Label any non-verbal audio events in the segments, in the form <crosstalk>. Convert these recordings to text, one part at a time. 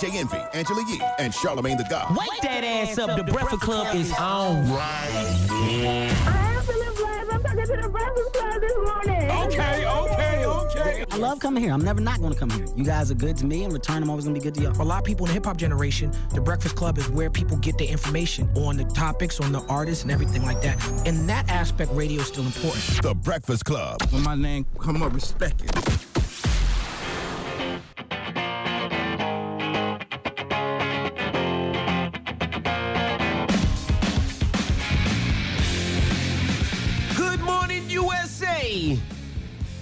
DJ Envy, Angela Yee, and Charlemagne the God. Wake that ass up. The Breakfast Club is on. I am feeling blessed. I'm talking to the Breakfast Club this morning. Okay, okay, okay. I love coming here. I'm never not going to come here. You guys are good to me. In return, I'm always going to be good to y'all. For a lot of people in the hip hop generation, the Breakfast Club is where people get their information on the topics, on the artists, and everything like that. In that aspect, radio is still important. The Breakfast Club. When my name come up, respect it.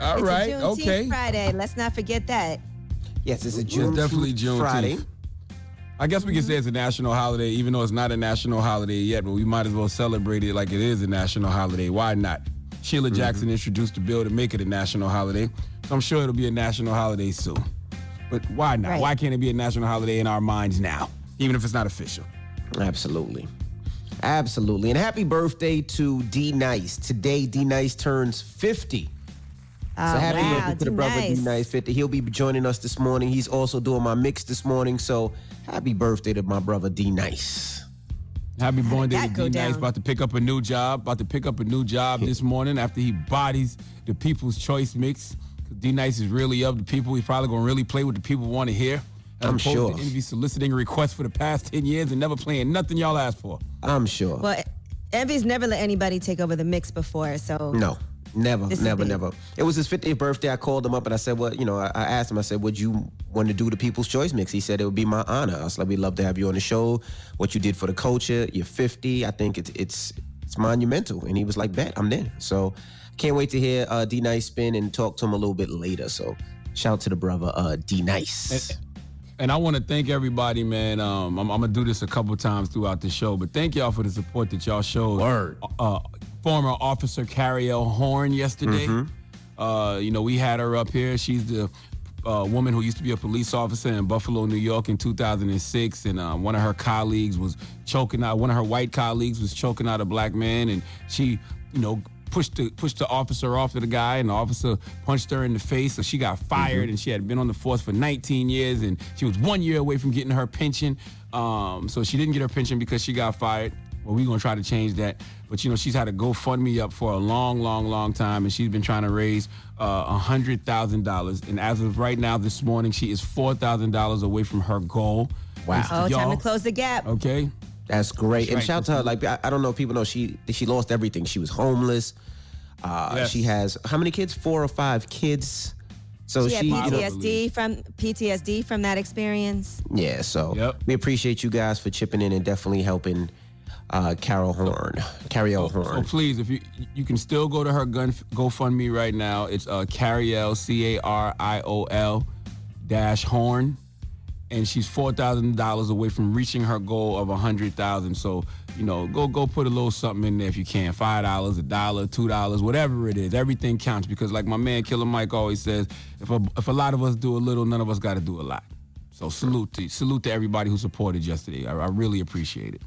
All It's right. a Okay. Friday. Let's not forget that. Yes, it's a June definitely Juneteenth. Friday. I guess we can say it's a national holiday, even though it's not a national holiday yet, but we might as well celebrate it like it is a national holiday. Why not? Sheila mm-hmm. Jackson introduced the bill to make it a national holiday, so I'm sure it'll be a national holiday soon. But why not? Right. Why can't it be a national holiday in our minds now, even if it's not official? Absolutely. Absolutely. And happy birthday to D Nice. Today, D Nice turns 50. Oh, So happy wow, birthday to the brother nice. D Nice 50. He'll be joining us this morning. He's also doing my mix this morning. So happy birthday to my brother D Nice. Happy birthday to D Nice. down? About to pick up a new job. About to pick up a new job this morning after he bodies the People's Choice mix. D Nice is really up to people. He's probably gonna really play what the people want to hear. As I'm opposed sure. To envy soliciting requests for the past ten years and never playing nothing y'all asked for. I'm sure. Well, Envy's never let anybody take over the mix before, so No, never, This never, never. It was his 50th birthday. I called him up and I said, "Well, you know," I, I asked him. I said, "Would you want to do the People's Choice mix?" He said, "It would be my honor." I was like, "We'd love to have you on the show. What you did for the culture. You're 50. I think it's it's it's monumental." And he was like, "Bet I'm there." So can't wait to hear uh, D Nice spin and talk to him a little bit later. So shout out to the brother uh, D Nice. And I want to thank everybody, man. Um, I'm, I'm gonna do this a couple times throughout the show, but thank y'all for the support that y'all showed. Word. Uh, former officer Cariol Horne yesterday. Uh, you know, we had her up here. She's the uh, woman who used to be a police officer in Buffalo, New York, in 2006, and uh, one of her colleagues was choking out. One of her white colleagues was choking out a black man, and she, you know. Pushed the pushed the officer off to the guy, and the officer punched her in the face. So she got fired, and she had been on the force for 19 years, and she was one year away from getting her pension. Um, so she didn't get her pension because she got fired. Well, we're gonna try to change that. But you know, she's had a GoFundMe up for a long, long, long time, and she's been trying to raise uh, a hundred thousand dollars. And as of right now, this morning, she is four thousand dollars away from her goal. Wow. Thanks to oh, time y'all. to close the gap. Okay. That's great. and right. shout out to her. Like I, I don't know if people know she she lost everything. She was homeless. Uh, Yes. She has how many kids? Four or five kids. So She she, had you know, PTSD from PTSD from that experience. yeah. So Yep. we appreciate you guys for chipping in and definitely helping uh, Carol Horne, Carrie L. So Horne. please, if you you can still go to her gun GoFundMe right now. It's uh, C A R I O L dash Horne, and she's four thousand dollars away from reaching her goal of a hundred thousand. So you know, go go put a little something in there if you can. Five dollars, a dollar, two dollars, whatever it is. Everything counts because, like my man Killer Mike always says, if a, if a lot of us do a little, none of us got to do a lot. So salute to salute to everybody who supported yesterday. I, I really appreciate it.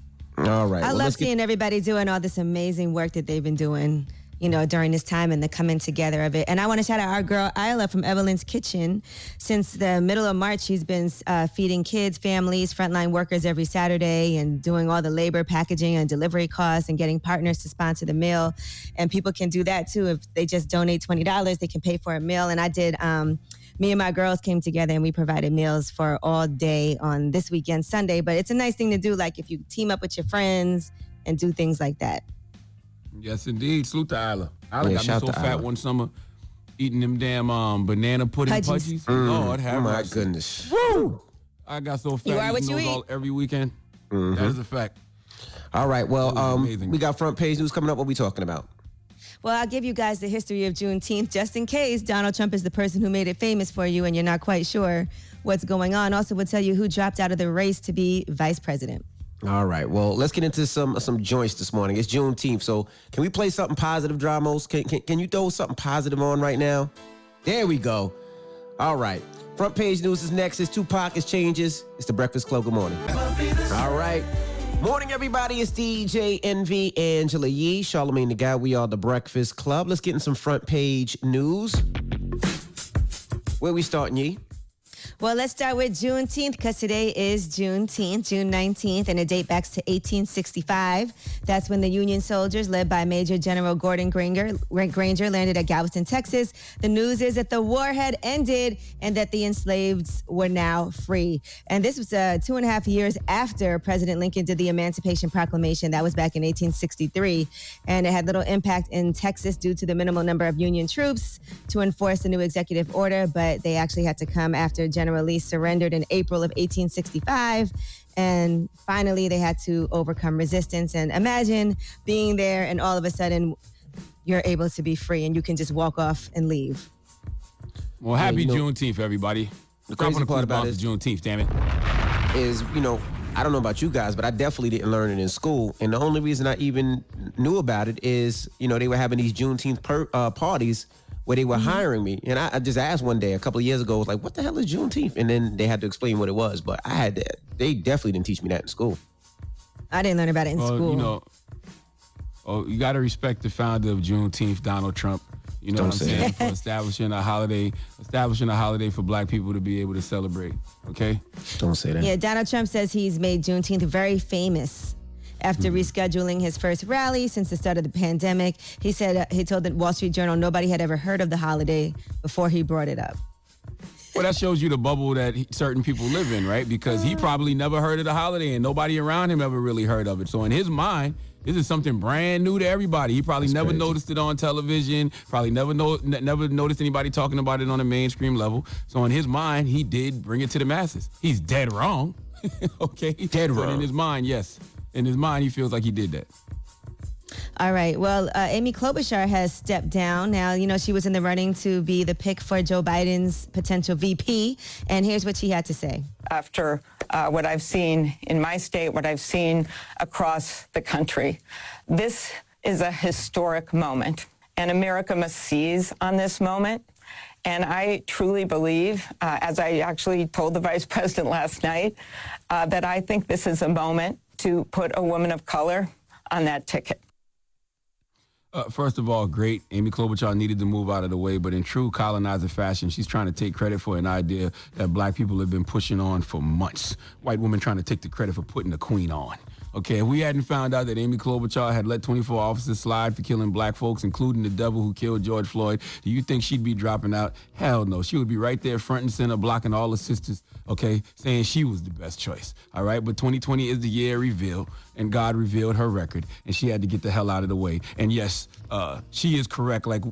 All right. I well, love let's get- seeing everybody doing all this amazing work that they've been doing, you know, during this time and the coming together of it. And I want to shout out our girl Isla from Evelyn's Kitchen. Since the middle of March, she's been uh, feeding kids, families, frontline workers every Saturday and doing all the labor, packaging, and delivery costs and getting partners to sponsor the meal. And people can do that too. If they just donate $20, they can pay for a meal. And I did. Um, me and my girls came together and we provided meals for all day on this weekend Sunday. But it's a nice thing to do, like if you team up with your friends and do things like that. Yes, indeed. Salute to Isla. Isla Yeah, got me so fat Isla. one summer eating them damn um, banana pudding Pudgies. pudgies. Lord have Oh my mercy. goodness. Woo! I got so fat You are what you eat. all every weekend. Mm-hmm. That is a fact. All right. Well, um, we got front page news coming up. What we talking about? Well, I'll give you guys the history of Juneteenth just in case Donald Trump is the person who made it famous for you and you're not quite sure what's going on. Also, we'll tell you who dropped out of the race to be vice president. All right. Well, let's get into some some joints this morning. It's Juneteenth, so can we play something positive, Dramos? Can, can can you throw something positive on right now? There we go. All right. Front page news is next. It's Tupac is changes. It's the Breakfast Club. Good morning. All right. Morning, everybody. It's DJ Envy Angela Yee, Charlemagne the Guy. We are the Breakfast Club. Let's get in some front page news. Where we starting, Yee? Well, let's start with Juneteenth because today is Juneteenth, June 19th, and it dates back to 1865. That's when the Union soldiers, led by Major General Gordon Granger, Granger, landed at Galveston, Texas. The news is that the war had ended and that the enslaved were now free. And this was uh, two and a half years after President Lincoln did the Emancipation Proclamation. That was back in 1863. And it had little impact in Texas due to the minimal number of Union troops to enforce the new executive order, but they actually had to come after General Lee surrendered in April of 1865. And finally, they had to overcome resistance. And imagine being there, and all of a sudden, you're able to be free and you can just walk off and leave. Well, happy you know- Juneteenth, everybody. The Drop crazy on the part clue about it is Juneteenth, damn it. is, you know, I don't know about you guys, but I definitely didn't learn it in school. And the only reason I even knew about it is, you know, they were having these Juneteenth per, uh, parties where they were mm-hmm. hiring me. And I, I just asked one day a couple of years ago, I was like, what the hell is Juneteenth? And then they had to explain what it was. But I had that. They definitely didn't teach me that in school. I didn't learn about it in Well, school. you know, oh, you got to respect the founder of Juneteenth, Donald Trump. You know Don't what I'm say saying? For establishing a holiday, establishing a holiday for Black people to be able to celebrate. Okay. Don't say that. Yeah, Donald Trump says he's made Juneteenth very famous. After Mm-hmm. rescheduling his first rally since the start of the pandemic, he said uh, he told the Wall Street Journal nobody had ever heard of the holiday before he brought it up. Well, that shows you the bubble that he- certain people live in, right? Because he probably never heard of the holiday, and nobody around him ever really heard of it. So in his mind, this is something brand new to everybody. He probably never crazy. noticed it on television. Probably never know, n- never noticed anybody talking about it on a mainstream level. So in his mind, he did bring it to the masses. He's dead wrong. <laughs> okay, Dead But wrong. in his mind, yes. In his mind, he feels like he did that. All right. Well, uh, Amy Klobuchar has stepped down. Now, you know, she was in the running to be the pick for Joe Biden's potential VP. And here's what she had to say. after uh, what I've seen in my state, what I've seen across the country. This is a historic moment, and America must seize on this moment. And I truly believe, uh, as I actually told the vice <laughs> president last night, uh, that I think this is a moment to put a woman of color on that ticket. Uh, first of all, great. Amy Klobuchar needed to move out of the way, but in true colonizer fashion, she's trying to take credit for an idea that black people have been pushing on for months. White women trying to take the credit for putting the queen on. Okay, if we hadn't found out that Amy Klobuchar had let 24 officers slide for killing black folks, including the devil who killed George Floyd, do you think she'd be dropping out? Hell no. She would be right there front and center blocking all the sisters, okay, saying she was the best choice. All right, but 2020 is the year revealed, and God revealed her record, and she had to get the hell out of the way. And yes, uh, she is correct. Like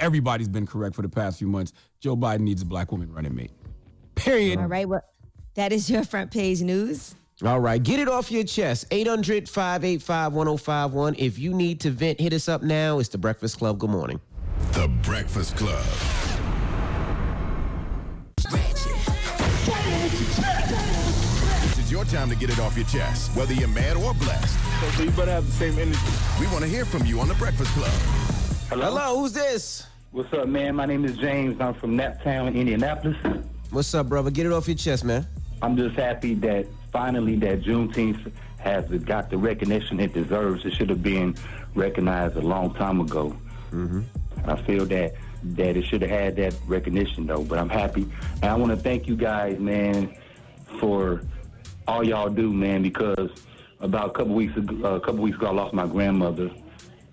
everybody's been correct for the past few months. Joe Biden needs a black woman running mate. Period. All right. Well, that is your front page news. All right, get it off your chest. 800 585 1051. If you need to vent, hit us up now. It's the Breakfast Club. Good morning. The Breakfast Club. This is your time to get it off your chest, whether you're mad or blessed. So you better have the same energy. We want to hear from you on the Breakfast Club. Hello, who's this? What's up, man? My name is James. I'm from Naptown, Indianapolis. What's up, brother? Get it off your chest, man. I'm just happy that finally that Juneteenth has got the recognition it deserves. It should have been recognized a long time ago. Mm-hmm. I feel that that it should have had that recognition though. But I'm happy, and I want to thank you guys, man, for all y'all do, man. Because about a couple weeks ago, uh, a couple weeks ago, I lost my grandmother,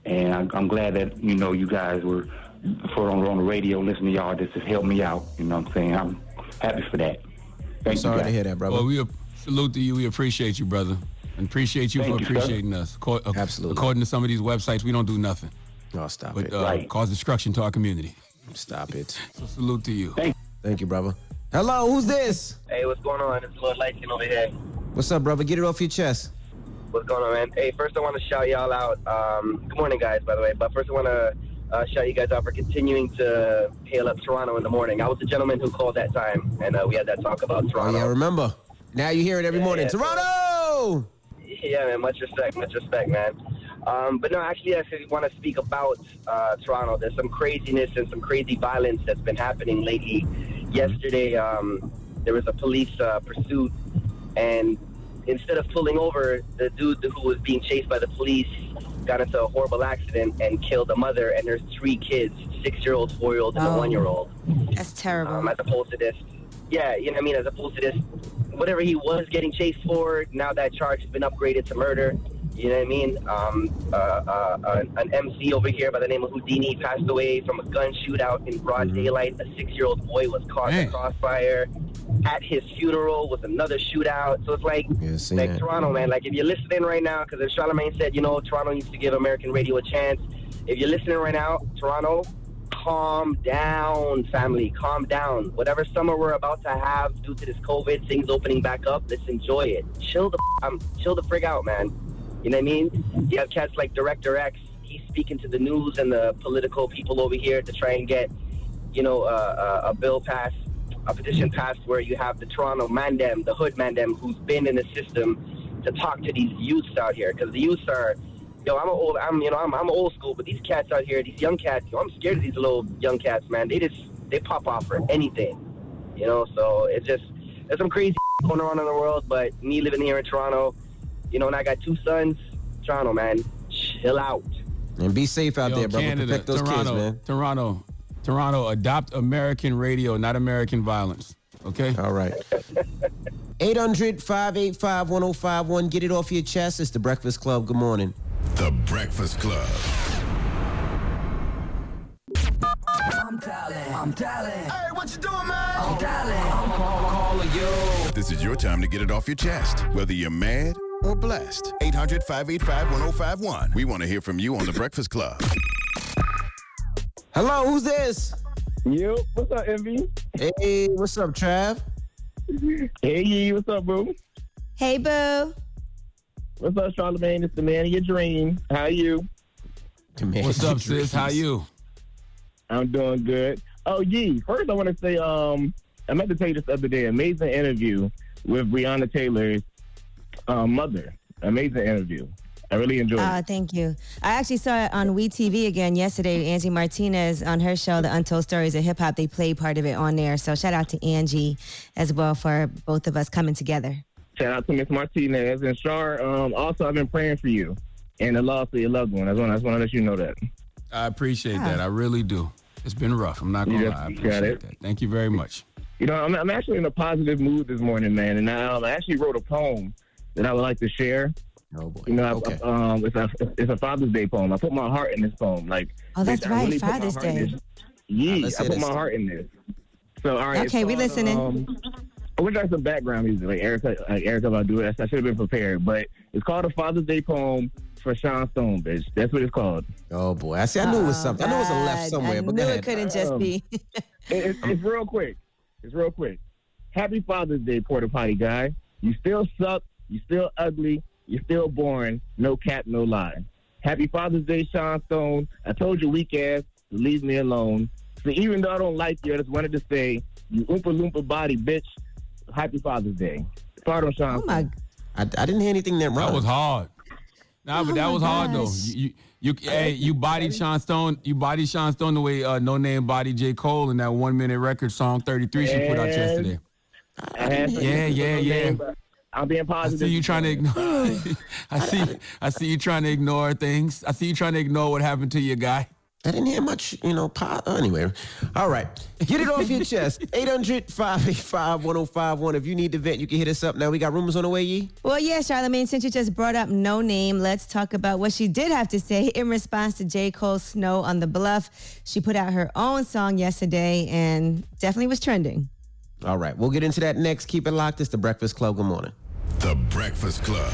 and I, I'm glad that you know you guys were for on, on the radio listening to y'all. This has helped me out. You know what I'm saying? I'm happy for that. Thank Sorry you to guys. hear that, brother. Well, we ap- salute to you. We appreciate you, brother. And appreciate you Thank for you, sir. appreciating us. Co- Absolutely. According to some of these websites, we don't do nothing oh, stop but it. uh, Right. cause destruction to our community. stop it. So salute to you. Thank Thank you, brother. Hello, who's this? Hey, what's going on? It's Lord Lightkin over here. What's up, brother? Get it off your chest. What's going on, man? Hey, first I want to shout y'all out. Um, good morning, guys, by the way. But first I want to uh, shout you guys out for continuing to hail up Toronto in the morning. I was the gentleman who called that time, and uh, we had that talk about Oh, Toronto. yeah, remember. Now you hear it every Yeah, morning. yeah. Toronto! yeah, man. Much respect, much respect, man. Um, but no, actually, I actually want to speak about uh, Toronto. There's some craziness and some crazy violence that's been happening lately. Yesterday, um, there was a police uh, pursuit, and instead of pulling over, the dude who was being chased by the police got into a horrible accident and killed a mother. And there's three kids: six-year-old, four-year-old, and a Oh. one-year-old. That's terrible. Um, as opposed to this, yeah, you know what I mean. As opposed to this, whatever he was getting chased for, now that charge has been upgraded to murder. You know what I mean? Um, uh, uh, an, an MC over here by the name of Houdini passed away from a gun shootout in broad daylight. A six-year-old boy was caught in crossfire. At his funeral was another shootout. So it's like, like that. Toronto, man. Like if you're listening right now, because as Charlemagne said, you know, Toronto needs to give American radio a chance. If you're listening right now, Toronto, calm down, family. Calm down. Whatever summer we're about to have due to this COVID, things opening back up, let's enjoy it. Chill the um, chill the frig out, man. You know what I mean? You have cats like Director X. He's speaking to the news and the political people over here to try and get, you know, uh, uh, a bill passed, a petition passed where you have the Toronto Mandem, the Hood Mandem, who's been in the system to talk to these youths out here because the youths are yo, I'm a old, I'm, you know, I'm, I'm old school, but these cats out here, these young cats, yo, I'm scared of these little young cats, man. They just, they pop off for anything, you know. So it's just, there's some crazy <laughs> going on in the world. But me living here in Toronto, you know, and I got two sons, Toronto, man, chill out. And be safe out Yo, there, brother. Canada, Protect those Toronto, kids, man. Toronto, Toronto, adopt American radio, not American violence. Okay. All right. <laughs> 800 585 1051. Get it off your chest. It's the Breakfast Club. Good morning. The Breakfast Club. I'm dialing. I'm dialing. Hey, what you doing, man? I'm dialing. I'm calling you. This is your time to get it off your chest, whether you're mad or blessed. 800 585 1051. We want to hear from you on The Breakfast Club. Hello, who's this? Yo, what's up, Envy? Hey, what's up, Trav? Hey, Yee, what's up, boo? Hey, boo. What's up, Charlemagne? It's the man of your dream. How you? What's up, sis? How you? I'm doing good. Oh, Yee, first I want to say, um, I meant to tell you this the other day. Amazing interview with Breonna Taylor's um, mother. Amazing interview. I really enjoyed it. Uh, thank you. I actually saw it on WeTV again yesterday. Angie Martinez on her show, The Untold Stories of Hip Hop, they played part of it on there. So shout out to Angie as well for both of us coming together. Shout out to Miss Martinez and Char. Um, also, I've been praying for you and the loss of your loved one. I just want, I just want to let you know that. I appreciate that. I really do. It's been rough. I'm not gonna You lie. I got appreciate it. that. Thank you very much. You know, I'm, I'm actually in a positive mood this morning, man, and I, um, I actually wrote a poem that I would like to share. Oh boy. You know, I, um, it's a it's a Father's Day poem. I put my heart in this poem. Like, Oh, that's right, really put my Father's heart in Day. this. Yeah, let's I put my heart in this. So, all right. it's Okay, we called, listening. Um, I wish I had some background music, like Erica, like Erykah Badu. I should have been prepared, but it's called a Father's Day poem for Sean Stone, bitch. That's what it's called. Oh boy, I see. I knew it was Oh, something. I knew it was a left somewhere, I but knew it couldn't just Um, be. It- it's, it's <laughs> real quick. It's real quick. Happy Father's Day, Porta Potty guy. You still suck. You still ugly. You still boring. No cap, no lie. Happy Father's Day, Sean Stone. I told you weak ass to leave me alone. So even though I don't like you, I just wanted to say, you oompa loompa body bitch. Happy Father's Day. Pardon, Sean. Oh my I, I didn't hear anything that wrong. That was hard. Nah, but Oh that my was hard though. You, you, you hey, you bodied Sean Stone. You bodied Sean Stone the way uh, Noname bodied J Cole in that one minute record song 33 she put out yesterday. I had to- Yeah, yeah, yeah. I'm being I positive. see you trying to <laughs> ignore. <laughs> I see. I see you trying to ignore things. I see you trying to ignore what happened to your guy. I didn't hear much, you know, po- uh, anyway. All right. Get it off your chest. <laughs> 800 585 1051. If you need to vent, you can hit us up. Now we got rumors on the way, Yee. Well, yeah, Charlemagne, since you just brought up Noname, let's talk about what she did have to say in response to J. Cole's Snow on the Bluff. She put out her own song yesterday and definitely was trending. All right. We'll get into that next. Keep it locked. It's the Breakfast Club. Good morning. The Breakfast Club.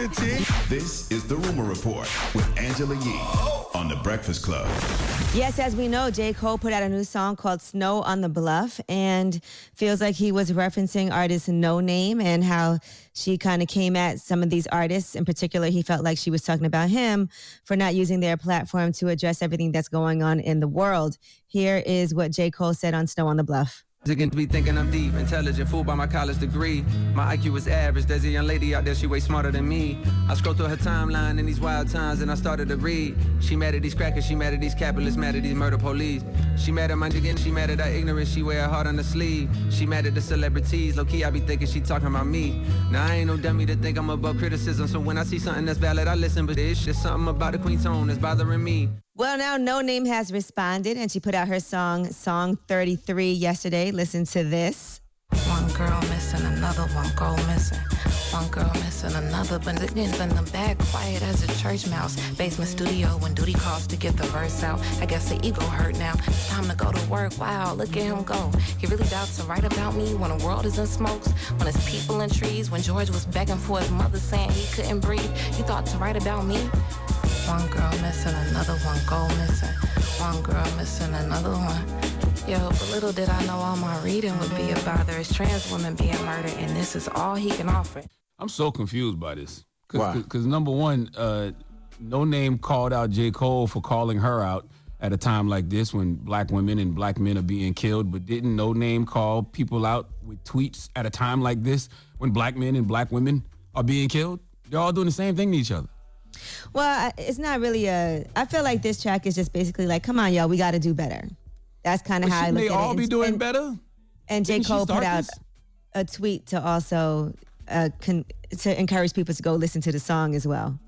She's spilling the tea. This is the Rumor Report with Angela Yee on The Breakfast Club. Yes, as we know, J. Cole put out a new song called Snow on the Bluff and feels like he was referencing artist Noname and how she kind of came at some of these artists. In particular, he felt like she was talking about him for not using their platform to address everything that's going on in the world. Here is what J. Cole said on Snow on the Bluff. Again, to be thinking I'm deep, intelligent, fooled by my college degree. My IQ is average. There's a young lady out there, she way smarter than me. I scroll through her timeline in these wild times and I started to read. She mad at these crackers, she mad at these capitalists, mad at these murder police. She mad at my nigga, she mad at our ignorance, she wear her heart on the sleeve. She mad at the celebrities, low key, I be thinking she talking about me. Now I ain't no dummy to think I'm above criticism, so when I see something that's valid, I listen, but it's just something about the queen tone that's bothering me. Well, now Noname has responded and she put out her song, Song 33, yesterday. Listen to this. One girl missing, another one go missing. One girl missing, another, but again in the back, quiet as a church mouse. Basement studio when duty calls to get the verse out. I guess the ego hurt now. It's time to go to work. Wow, look at him go. He really doubts to write about me when the world is in smokes. When it's people in trees. When George was begging for his mother saying he couldn't breathe. You thought to write about me? One girl missing, another one go missing. One girl missing, another one. Yo, but little did I know all my reading would be about there's trans women being murdered, and this is all he can offer. I'm so confused by this. Cause, Why? Because number one, uh, Noname called out J. Cole for calling her out at a time like this when black women and black men are being killed, but didn't Noname call people out with tweets at a time like this when black men and black women are being killed? They're all doing the same thing to each other. Well, it's not really a. I feel like this track is just basically like, come on, y'all, we got to do better. That's kind of But how I shouldn't look they all be And- doing and- better? And J. Didn't Cole put out this? a tweet to also uh, con- to encourage people to go listen to the song as well.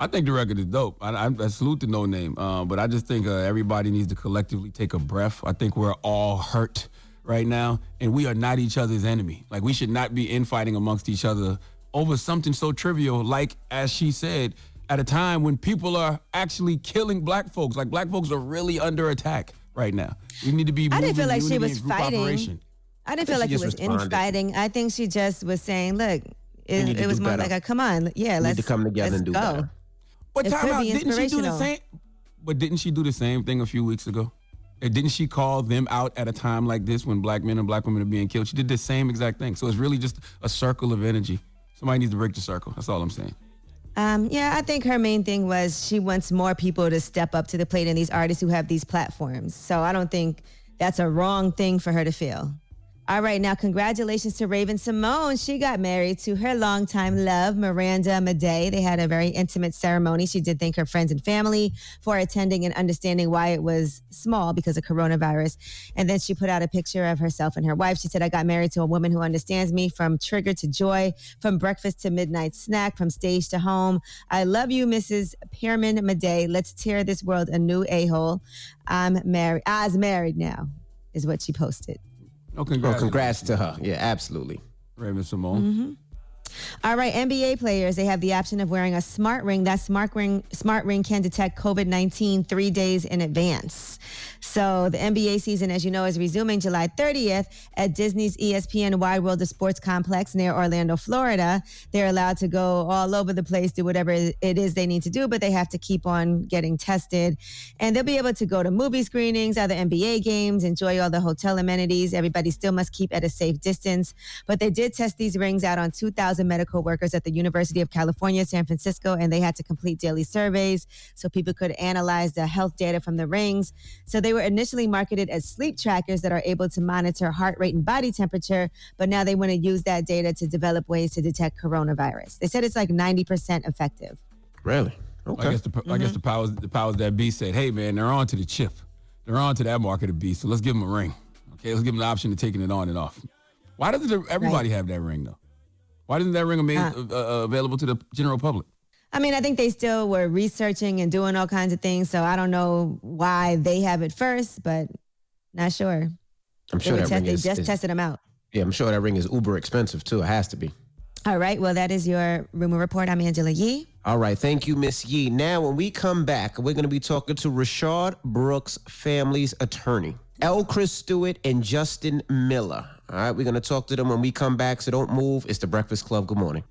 I think the record is dope. I, I, I salute the Noname, uh, but I just think uh, everybody needs to collectively take a breath. I think we're all hurt right now, and we are not each other's enemy. Like we should not be infighting amongst each other over something so trivial, like as she said, at a time when people are actually killing black folks. Like black folks are really under attack right now. We need to be. I didn't feel like she was fighting. operation. I didn't I feel like it she was responded. infighting. I think she just was saying, look, it, it was more better. like a come on, yeah, let's to come together and do go. better. But It time out, didn't she do the same? But didn't she do the same thing a few weeks ago? And didn't she call them out at a time like this when black men and black women are being killed? She did the same exact thing. So it's really just a circle of energy. Somebody needs to break the circle. That's all I'm saying. Um, yeah, I think her main thing was she wants more people to step up to the plate and these artists who have these platforms. So I don't think that's a wrong thing for her to feel. All right, now congratulations to Raven-Symoné. She got married to her longtime love, Miranda Maday. They had a very intimate ceremony. She did thank her friends and family for attending and understanding why it was small because of coronavirus. And then she put out a picture of herself and her wife. She said, I got married to a woman who understands me from trigger to joy, from breakfast to midnight snack, from stage to home. I love you, Mrs. Pearman Maday. Let's tear this world a new a-hole. I'm married. I's married now, is what she posted. No, Well, congrats. congrats to her. Yeah, absolutely. Raven-Symoné. Mm-hmm. All right, NBA players, they have the option of wearing a smart ring. That smart ring smart ring can detect COVID-19 3 days in advance. So, the NBA season as you know is resuming July 30th at Disney's ESPN Wide World of Sports complex near Orlando, Florida. They're allowed to go all over the place, do whatever it is they need to do, but they have to keep on getting tested. And they'll be able to go to movie screenings, other NBA games, enjoy all the hotel amenities. Everybody still must keep at a safe distance. But they did test these rings out on 2,000 medical workers at the University of California, San Francisco, and they had to complete daily surveys so people could analyze the health data from the rings. So they were initially marketed as sleep trackers that are able to monitor heart rate and body temperature, but now they want to use that data to develop ways to detect coronavirus. They said it's like 90% effective. Really? Okay. I guess the I guess the powers the powers that be said, hey man, they're on to the chip. They're on to that market of beast. So let's give them a ring. Okay, let's give them the option of taking it on and off. Why doesn't everybody have that ring though? Why didn't that ring ama- uh, uh, available to the general public? I mean, I think they still were researching and doing all kinds of things. So I don't know why they have it first, but not sure. I'm They, sure were that test- ring they is, just is- tested them out. Yeah, I'm sure that ring is uber expensive too. It has to be. All right. Well, that is your rumor report. I'm Angela Yee. All right, thank you, Miss Yee. Now, when we come back, we're going to be talking to Rayshard Brooks' family's attorney, L. Chris Stewart and Justin Miller. All right, we're going to talk to them when we come back, so don't move. It's the Breakfast Club. Good morning.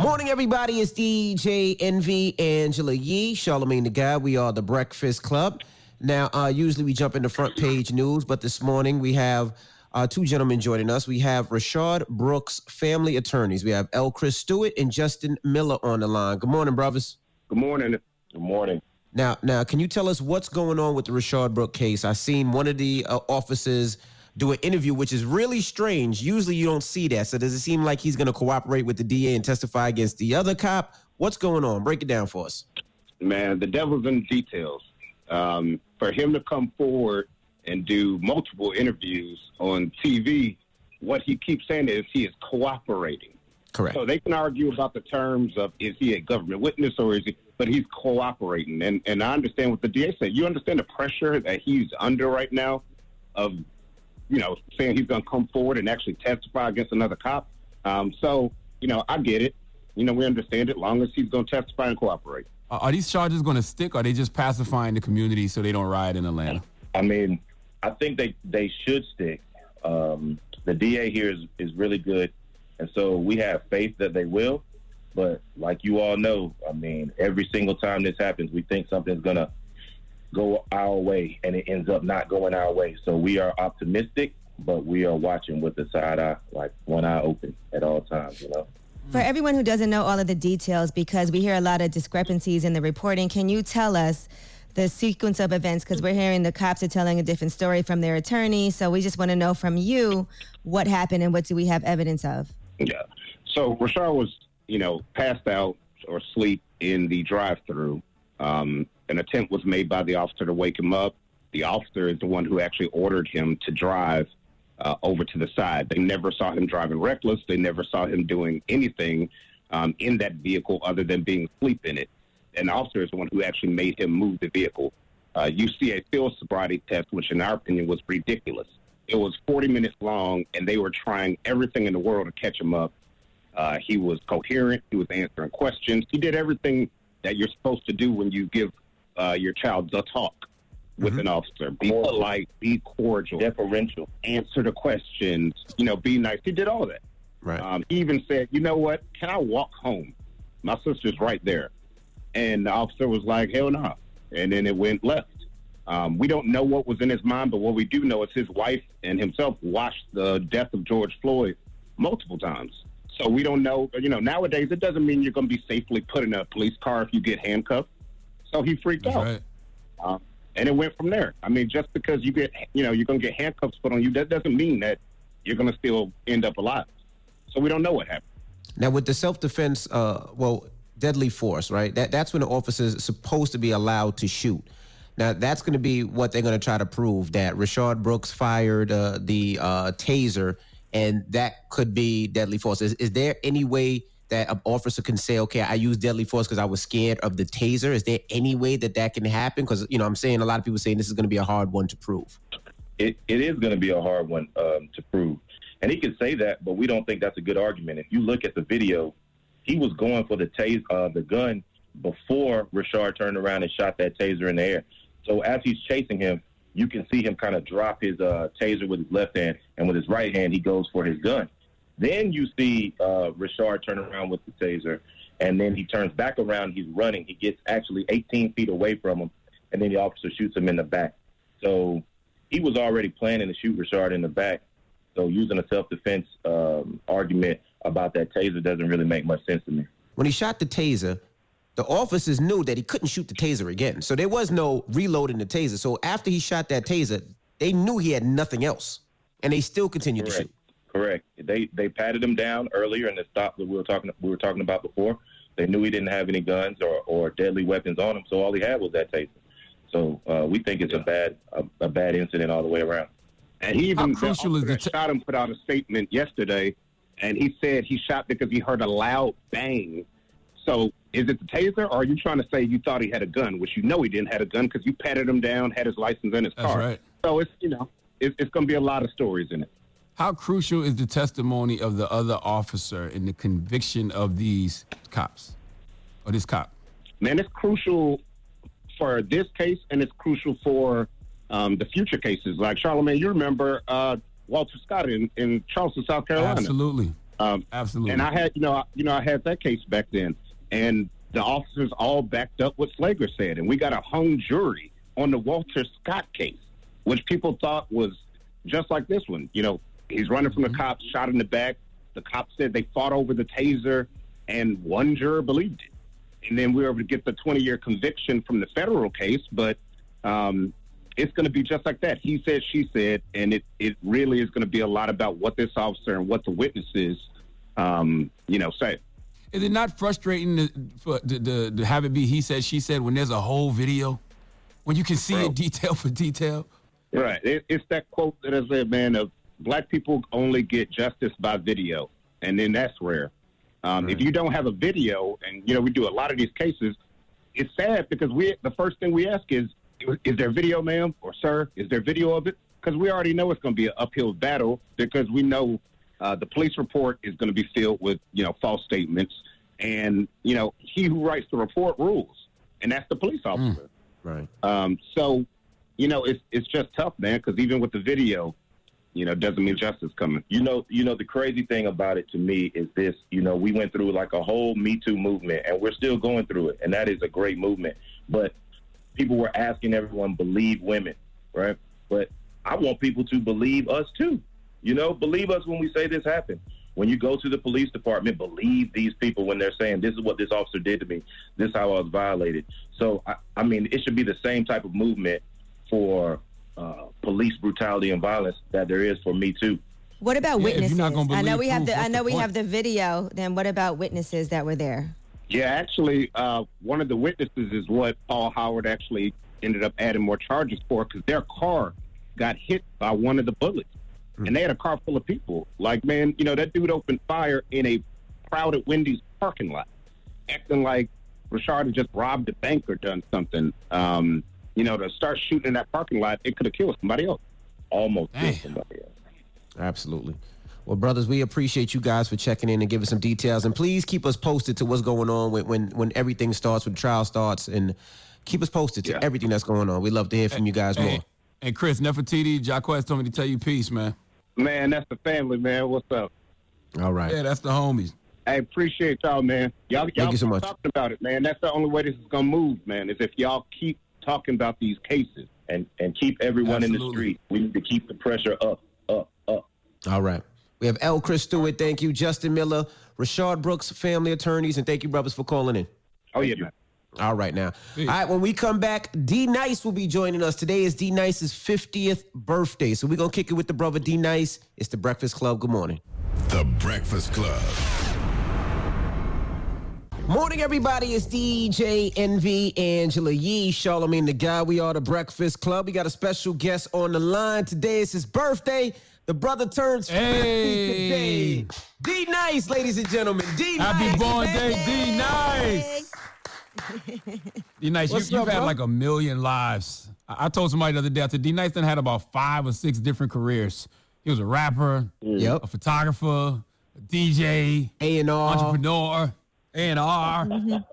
Morning, everybody. It's DJ Envy Angela Yee, Charlemagne the Guy. We are the Breakfast Club. Now, uh, usually we jump into front page news, but this morning we have uh, two gentlemen joining us. We have Rayshard Brooks, family attorneys. We have L. Chris Stewart and Justin Miller on the line. Good morning, brothers. Good morning. Good morning. Now, now, can you tell us what's going on with the Rayshard Brooks case? I seen one of the uh, officers do an interview, which is really strange. Usually you don't see that. So does it seem like he's going to cooperate with the DA and testify against the other cop? What's going on? Break it down for us. Man, the devil's in the details. Um, for him to come forward and do multiple interviews on TV, what he keeps saying is he is cooperating. Correct. So they can argue about the terms of is he a government witness or is he, but he's cooperating. And and I understand what the DA said. You understand the pressure that he's under right now of, you know, saying he's going to come forward and actually testify against another cop. Um, so you know, I get it. You know, we understand it. Long as he's going to testify and cooperate. Are are these charges going to stick? Or are they just pacifying the community so they don't riot in Atlanta? I mean, I think they they should stick. Um, the DA here is is really good, and so we have faith that they will. But like you all know, I mean, every single time this happens, we think something's gonna go our way, and it ends up not going our way. So we are optimistic, but we are watching with the side eye, like one eye open at all times. You know. For everyone who doesn't know all of the details, because we hear a lot of discrepancies in the reporting, can you tell us the sequence of events? Because we're hearing the cops are telling a different story from their attorney. So we just want to know from you what happened and what do we have evidence of? Yeah. So Rayshard was, you know, passed out or asleep in the drive-through. Um, an attempt was made by the officer to wake him up. The officer is the one who actually ordered him to drive uh, over to the side. They never saw him driving reckless. They never saw him doing anything um, in that vehicle other than being asleep in it. The officer is the one who actually made him move the vehicle. Uh, you see a field sobriety test, which in our opinion was ridiculous. It was 40 minutes long, and they were trying everything in the world to catch him up. Uh, he was coherent. He was answering questions. He did everything that you're supposed to do when you give uh, your child the talk with an officer. Be polite, be cordial, deferential, answer the questions. You know, be nice. He did all that. Right. Um, he even said, "You know what? Can I walk home? My sister's right there." And the officer was like, "Hell no!" And then it went left. Um, we don't know what was in his mind, but what we do know is his wife and himself watched the death of George Floyd multiple times. So we don't know. You know, nowadays it doesn't mean you're going to be safely put in a police car if you get handcuffed. So he freaked out. Um, and it went from there. I mean, just because you get, you know, you're going to get handcuffs put on you, that doesn't mean that you're going to still end up alive. So we don't know what happened. Now, with the self-defense, uh, well, deadly force, right? That that's when the officer is supposed to be allowed to shoot. Now, that's going to be what they're going to try to prove that Rayshard Brooks fired uh, the uh, taser, and that could be deadly force. Is, is there any way that an officer can say, "Okay, I used deadly force because I was scared of the taser"? Is there any way that that can happen? Because you know, I'm saying a lot of people saying this is going to be a hard one to prove. it, it is going to be a hard one um, to prove. And he can say that, but we don't think that's a good argument. If you look at the video, he was going for the tase, uh, the gun before Rayshard turned around and shot that taser in the air. So as he's chasing him, you can see him kind of drop his uh, taser with his left hand, and with his right hand, he goes for his gun. Then you see uh, Rayshard turn around with the taser, and then he turns back around. He's running. He gets actually 18 feet away from him, and then the officer shoots him in the back. So he was already planning to shoot Rayshard in the back. So using a self-defense um, argument about that taser doesn't really make much sense to me. When he shot the taser, the officers knew that he couldn't shoot the taser again. So there was no reloading the taser. So after he shot that taser, they knew he had nothing else, and they still continued to shoot. Correct. They they patted him down earlier in the stop that we were talking we were talking about before. They knew he didn't have any guns or, or deadly weapons on him, so all he had was that taser. So uh, we think it's a bad a, a bad incident all the way around. And he even How crucial is the the officer that shot him put out a statement yesterday, and he said he shot because he heard a loud bang. So is it the taser, or are you trying to say you thought he had a gun, which you know he didn't have a gun because you patted him down, had his license in his That's car. right. So it's you know it's, it's going to be a lot of stories in it. How crucial is the testimony of the other officer in the conviction of these cops or this cop? Man, it's crucial for this case, and it's crucial for um, the future cases. Like Charlemagne, you remember uh, Walter Scott in, in Charleston, South Carolina. Absolutely. Um, Absolutely. And I had, you know, I- you know, I had that case back then, and the officers all backed up what Slager said, and we got a hung jury on the Walter Scott case, which people thought was just like this one. You know, he's running from the cops, shot in the back. The cops said they fought over the taser, and one juror believed it. And then we were able to get the 20-year conviction from the federal case, but um, it's going to be just like that. He said, she said, and it, it really is going to be a lot about what this officer and what the witnesses, um, you know, say. Is it not frustrating to, for, to, to, to have it be he said, she said when there's a whole video? When you can see it detail for detail? Right. It, it's that quote that I said, man, of black people only get justice by video, and then that's rare. Um, If you don't have a video, and you know we do a lot of these cases, it's sad because we the first thing we ask is, is there video, ma'am or sir? Is there video of it? Because we already know it's going to be an uphill battle because we know uh, the police report is going to be filled with you know false statements, and you know he who writes the report rules, and that's the police officer. Right. Um, so, you know, it's it's just tough, man. Because even with the video, you know, doesn't mean justice coming. You know, you know, the crazy thing about it to me is this. You know, we went through like a whole Me Too movement, and we're still going through it, and that is a great movement. But people were asking everyone believe women, right? But I want people to believe us too. You know, believe us when we say this happened. When you go to the police department, believe these people when they're saying this is what this officer did to me. This is how I was violated. So I, I mean, it should be the same type of movement for uh, police brutality and violence that there is for Me Too. What about Yeah, witnesses? not gonna I know we have proof, the I know the we point? have the video. Then what about witnesses that were there? Yeah, actually, uh, one of the witnesses is what Paul Howard actually ended up adding more charges for because their car got hit by one of the bullets. And they had a car full of people. Like, man, you know, that dude opened fire in a crowded Wendy's parking lot, acting like Rayshard had just robbed a bank or done something. Um, you know, to start shooting in that parking lot, it could have killed somebody else. Almost killed somebody else. Absolutely. Well, brothers, we appreciate you guys for checking in and giving some details. And please keep us posted to what's going on when when, when everything starts, when trial starts, and keep us posted to everything that's going on. We'd love to hear from you guys more. Hey, and Chris, Nefertiti, Jaquez told me to tell you peace, man. Man, that's the family, man. What's up? All right. Yeah, that's the homies. I appreciate y'all, man. Y'all, y'all Thank you so keep much. talking about it, man. That's the only way this is gonna move, man. Is if y'all keep talking about these cases and and keep everyone in the street. We need to keep the pressure up, up, up. All right. We have L. Chris Stewart. Thank you. Justin Miller, Rayshard Brooks, family attorneys, and thank you, brothers, for calling in. Oh, yeah, man. All right, now. All right, when we come back, D Nice will be joining us. Today is D Nice's 50th birthday. So we're going to kick it with the brother D Nice. It's the Breakfast Club. Good morning. The Breakfast Club. Morning, everybody. It's DJ Envy, Angela Yee, Charlemagne the Guy. We are the Breakfast Club. We got a special guest on the line. Today It's his birthday. The brother turns 50 Hey. today. D Nice, ladies and gentlemen. D Nice. Happy born day, D Nice. <laughs> D Nice, you, you've up, had bro? like a million lives. I, I told somebody the other day, I said D Nice done had about five or six different careers. He was a rapper, mm. Yep. a photographer, a DJ, A&R, entrepreneur, A&R.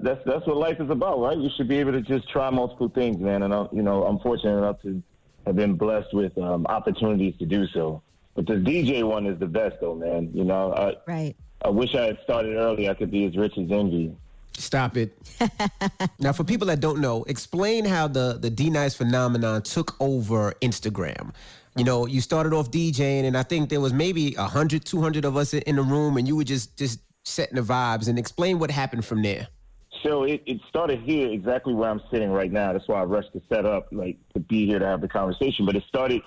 That's that's what life is about, right? You should be able to just try multiple things, man. And uh, you know, I'm fortunate enough to have been blessed with um, opportunities to do so. But the DJ one is the best, though, man. You know, I, right. I wish I had started early. I could be as rich as Envy. Stop it. <laughs> now, for people that don't know, explain how the the D Nice phenomenon took over Instagram. You know, you started off DJing, and I think there was maybe 100, 200 of us in the room, and you were just just setting the vibes. And explain what happened from there. So it, it started here, exactly where I'm sitting right now. That's why I rushed to set up, like to be here to have the conversation. But it started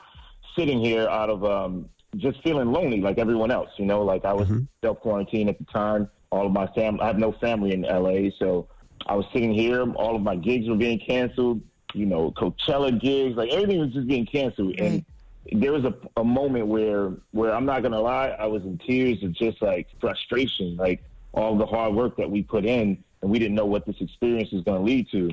sitting here out of um, just feeling lonely, like everyone else. You know, like I was self quarantined at the time. All of my family, I have no family in LA, so I was sitting here. All of my gigs were being canceled. You know, Coachella gigs, like everything was just being canceled. And there was a, a moment where where I'm not gonna lie, I was in tears of just like frustration, like all the hard work that we put in, and we didn't know what this experience was gonna lead to.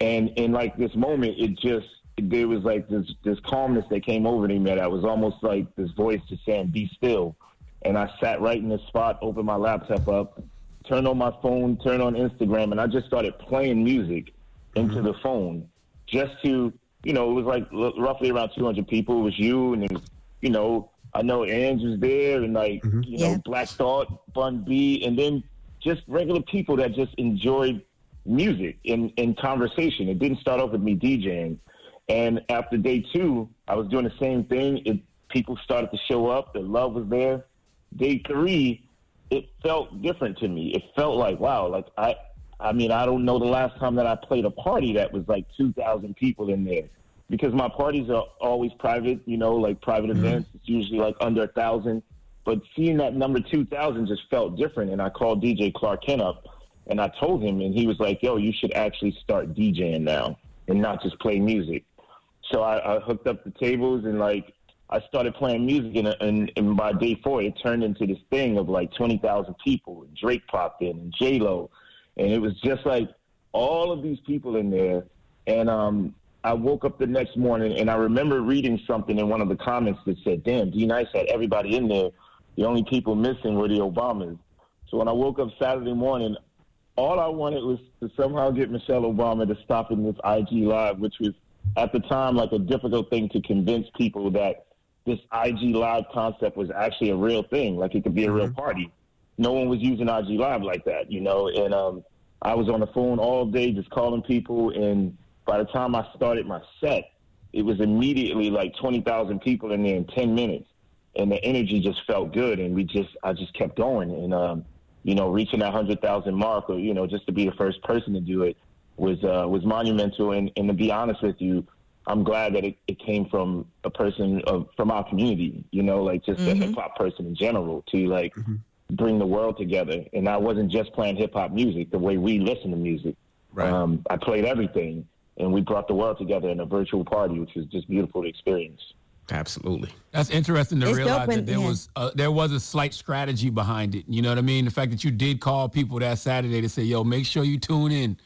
And in like this moment, it just there was like this this calmness that came over me that was almost like this voice just saying, "Be still." And I sat right in the spot, opened my laptop up, turned on my phone, turned on Instagram, and I just started playing music into mm-hmm. the phone just to, you know, it was like l- roughly around 200 people. It was you, and was, you know, I know Ange was there, and like, mm-hmm. you know, Black Thought, Bun B, and then just regular people that just enjoyed music and, and conversation. It didn't start off with me DJing. And after day two, I was doing the same thing. It, people started to show up. The love was there. Day three, it felt different to me. It felt like, wow, like I, I mean, I don't know the last time that I played a party that was like 2,000 people in there. because my parties are always private, you know, like private mm-hmm. events. It's usually like under a thousand. But seeing that number two thousand just felt different, and I called DJ Clark Kent up, and I told him, and he was like, "Yo, you should actually start DJing now, and not just play music." So I, I hooked up the tables, and like I started playing music, and, and, and by day four, it turned into this thing of like twenty thousand people. And Drake popped in, and J Lo, and it was just like all of these people in there. And um, I woke up the next morning, and I remember reading something in one of the comments that said, "Damn, D Nice had everybody in there. The only people missing were the Obamas." So when I woke up Saturday morning, all I wanted was to somehow get Michelle Obama to stop in this IG live, which was at the time like a difficult thing to convince people that this IG live concept was actually a real thing, like it could be a real party. No one was using IG live like that, you know. And um, I was on the phone all day just calling people, and by the time I started my set, it was immediately like twenty thousand people in there in ten minutes, and the energy just felt good, and we just I just kept going, and um, you know, reaching that hundred thousand mark, or you know, just to be the first person to do it was uh, was monumental. And, and to be honest with you, I'm glad that it, it came from a person of, from our community. You know, like just a hip hop person in general to like bring the world together. And I wasn't just playing hip hop music the way we listen to music. Right. Um, I played everything, and we brought the world together in a virtual party, which was just beautiful to experience. Absolutely. That's interesting to It's realize when- that there yeah. was uh, there was a slight strategy behind it. You know what I mean? The fact that you did call people that Saturday to say, "Yo, make sure you tune in."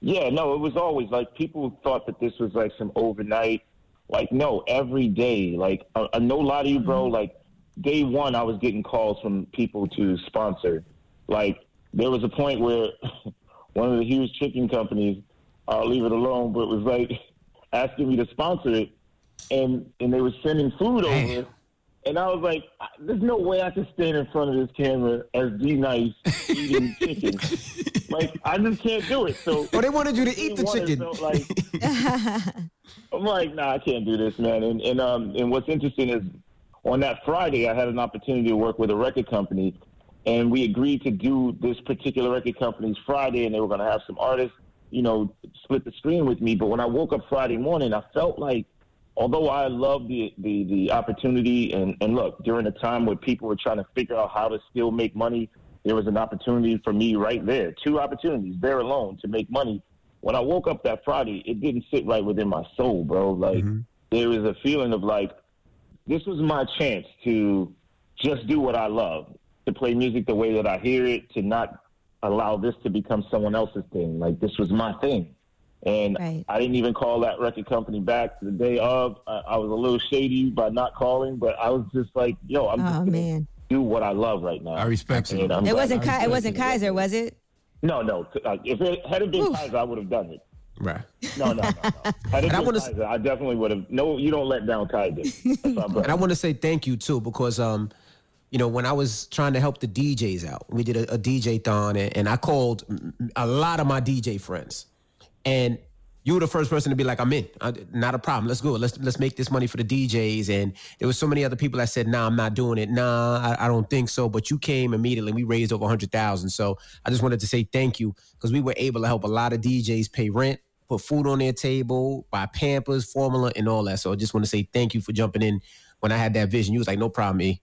Yeah, no, it was always like people thought that this was like some overnight. Like, no, every day. Like, uh, uh, no lie to you, bro. Like, day one, I was getting calls from people to sponsor. Like, there was a point where <laughs> one of the huge chicken companies, I'll leave it alone, but was like <laughs> asking me to sponsor it, and and they were sending food over. And I was like, "There's no way I can stand in front of this camera as D Nice eating <laughs> chicken. like, I just can't do it." So, Oh, they wanted you to eat the wanted- chicken. so, like, I'm like, nah, I can't do this, man. And and um and what's interesting is on that Friday I had an opportunity to work with a record company and we agreed to do this particular record company's Friday and they were gonna have some artists, you know, split the screen with me. But when I woke up Friday morning I felt like although I love the, the the opportunity and, and look, during a time where people were trying to figure out how to still make money, there was an opportunity for me right there. Two opportunities there alone to make money when I woke up that Friday, it didn't sit right within my soul, bro. Like mm-hmm. there was a feeling of like this was my chance to just do what I love, to play music the way that I hear it, to not allow this to become someone else's thing. Like this was my thing. And I didn't even call that record company back to the day of. I, I was a little shady by not calling, but I was just like, yo, I'm just Oh gonna man, do what I love right now. I respect it. it wasn't Ki- it wasn't Kaiser, was it? No, no. Uh, if it had it been Kaiser, I would have done it. Right. No, no, no. no. <laughs> Had it And I been wanna- Kaiser, I definitely would have. No, you don't let down Kaiser. That's my brother. And I want to say thank you too because um, you know, when I was trying to help the DJs out, we did a, a DJ thon, and, and I called a lot of my DJ friends, and you were the first person to be like, "I'm in, I, not a problem. Let's go. Let's let's make this money for the DJs." And there was so many other people that said, "Nah, I'm not doing it. Nah, I, I don't think so." But you came immediately. We raised over a hundred thousand. So I just wanted to say thank you because we were able to help a lot of DJs pay rent. Put food on their table, buy Pampers, formula, and all that. So I just want to say thank you for jumping in when I had that vision. You was like, no problem, E.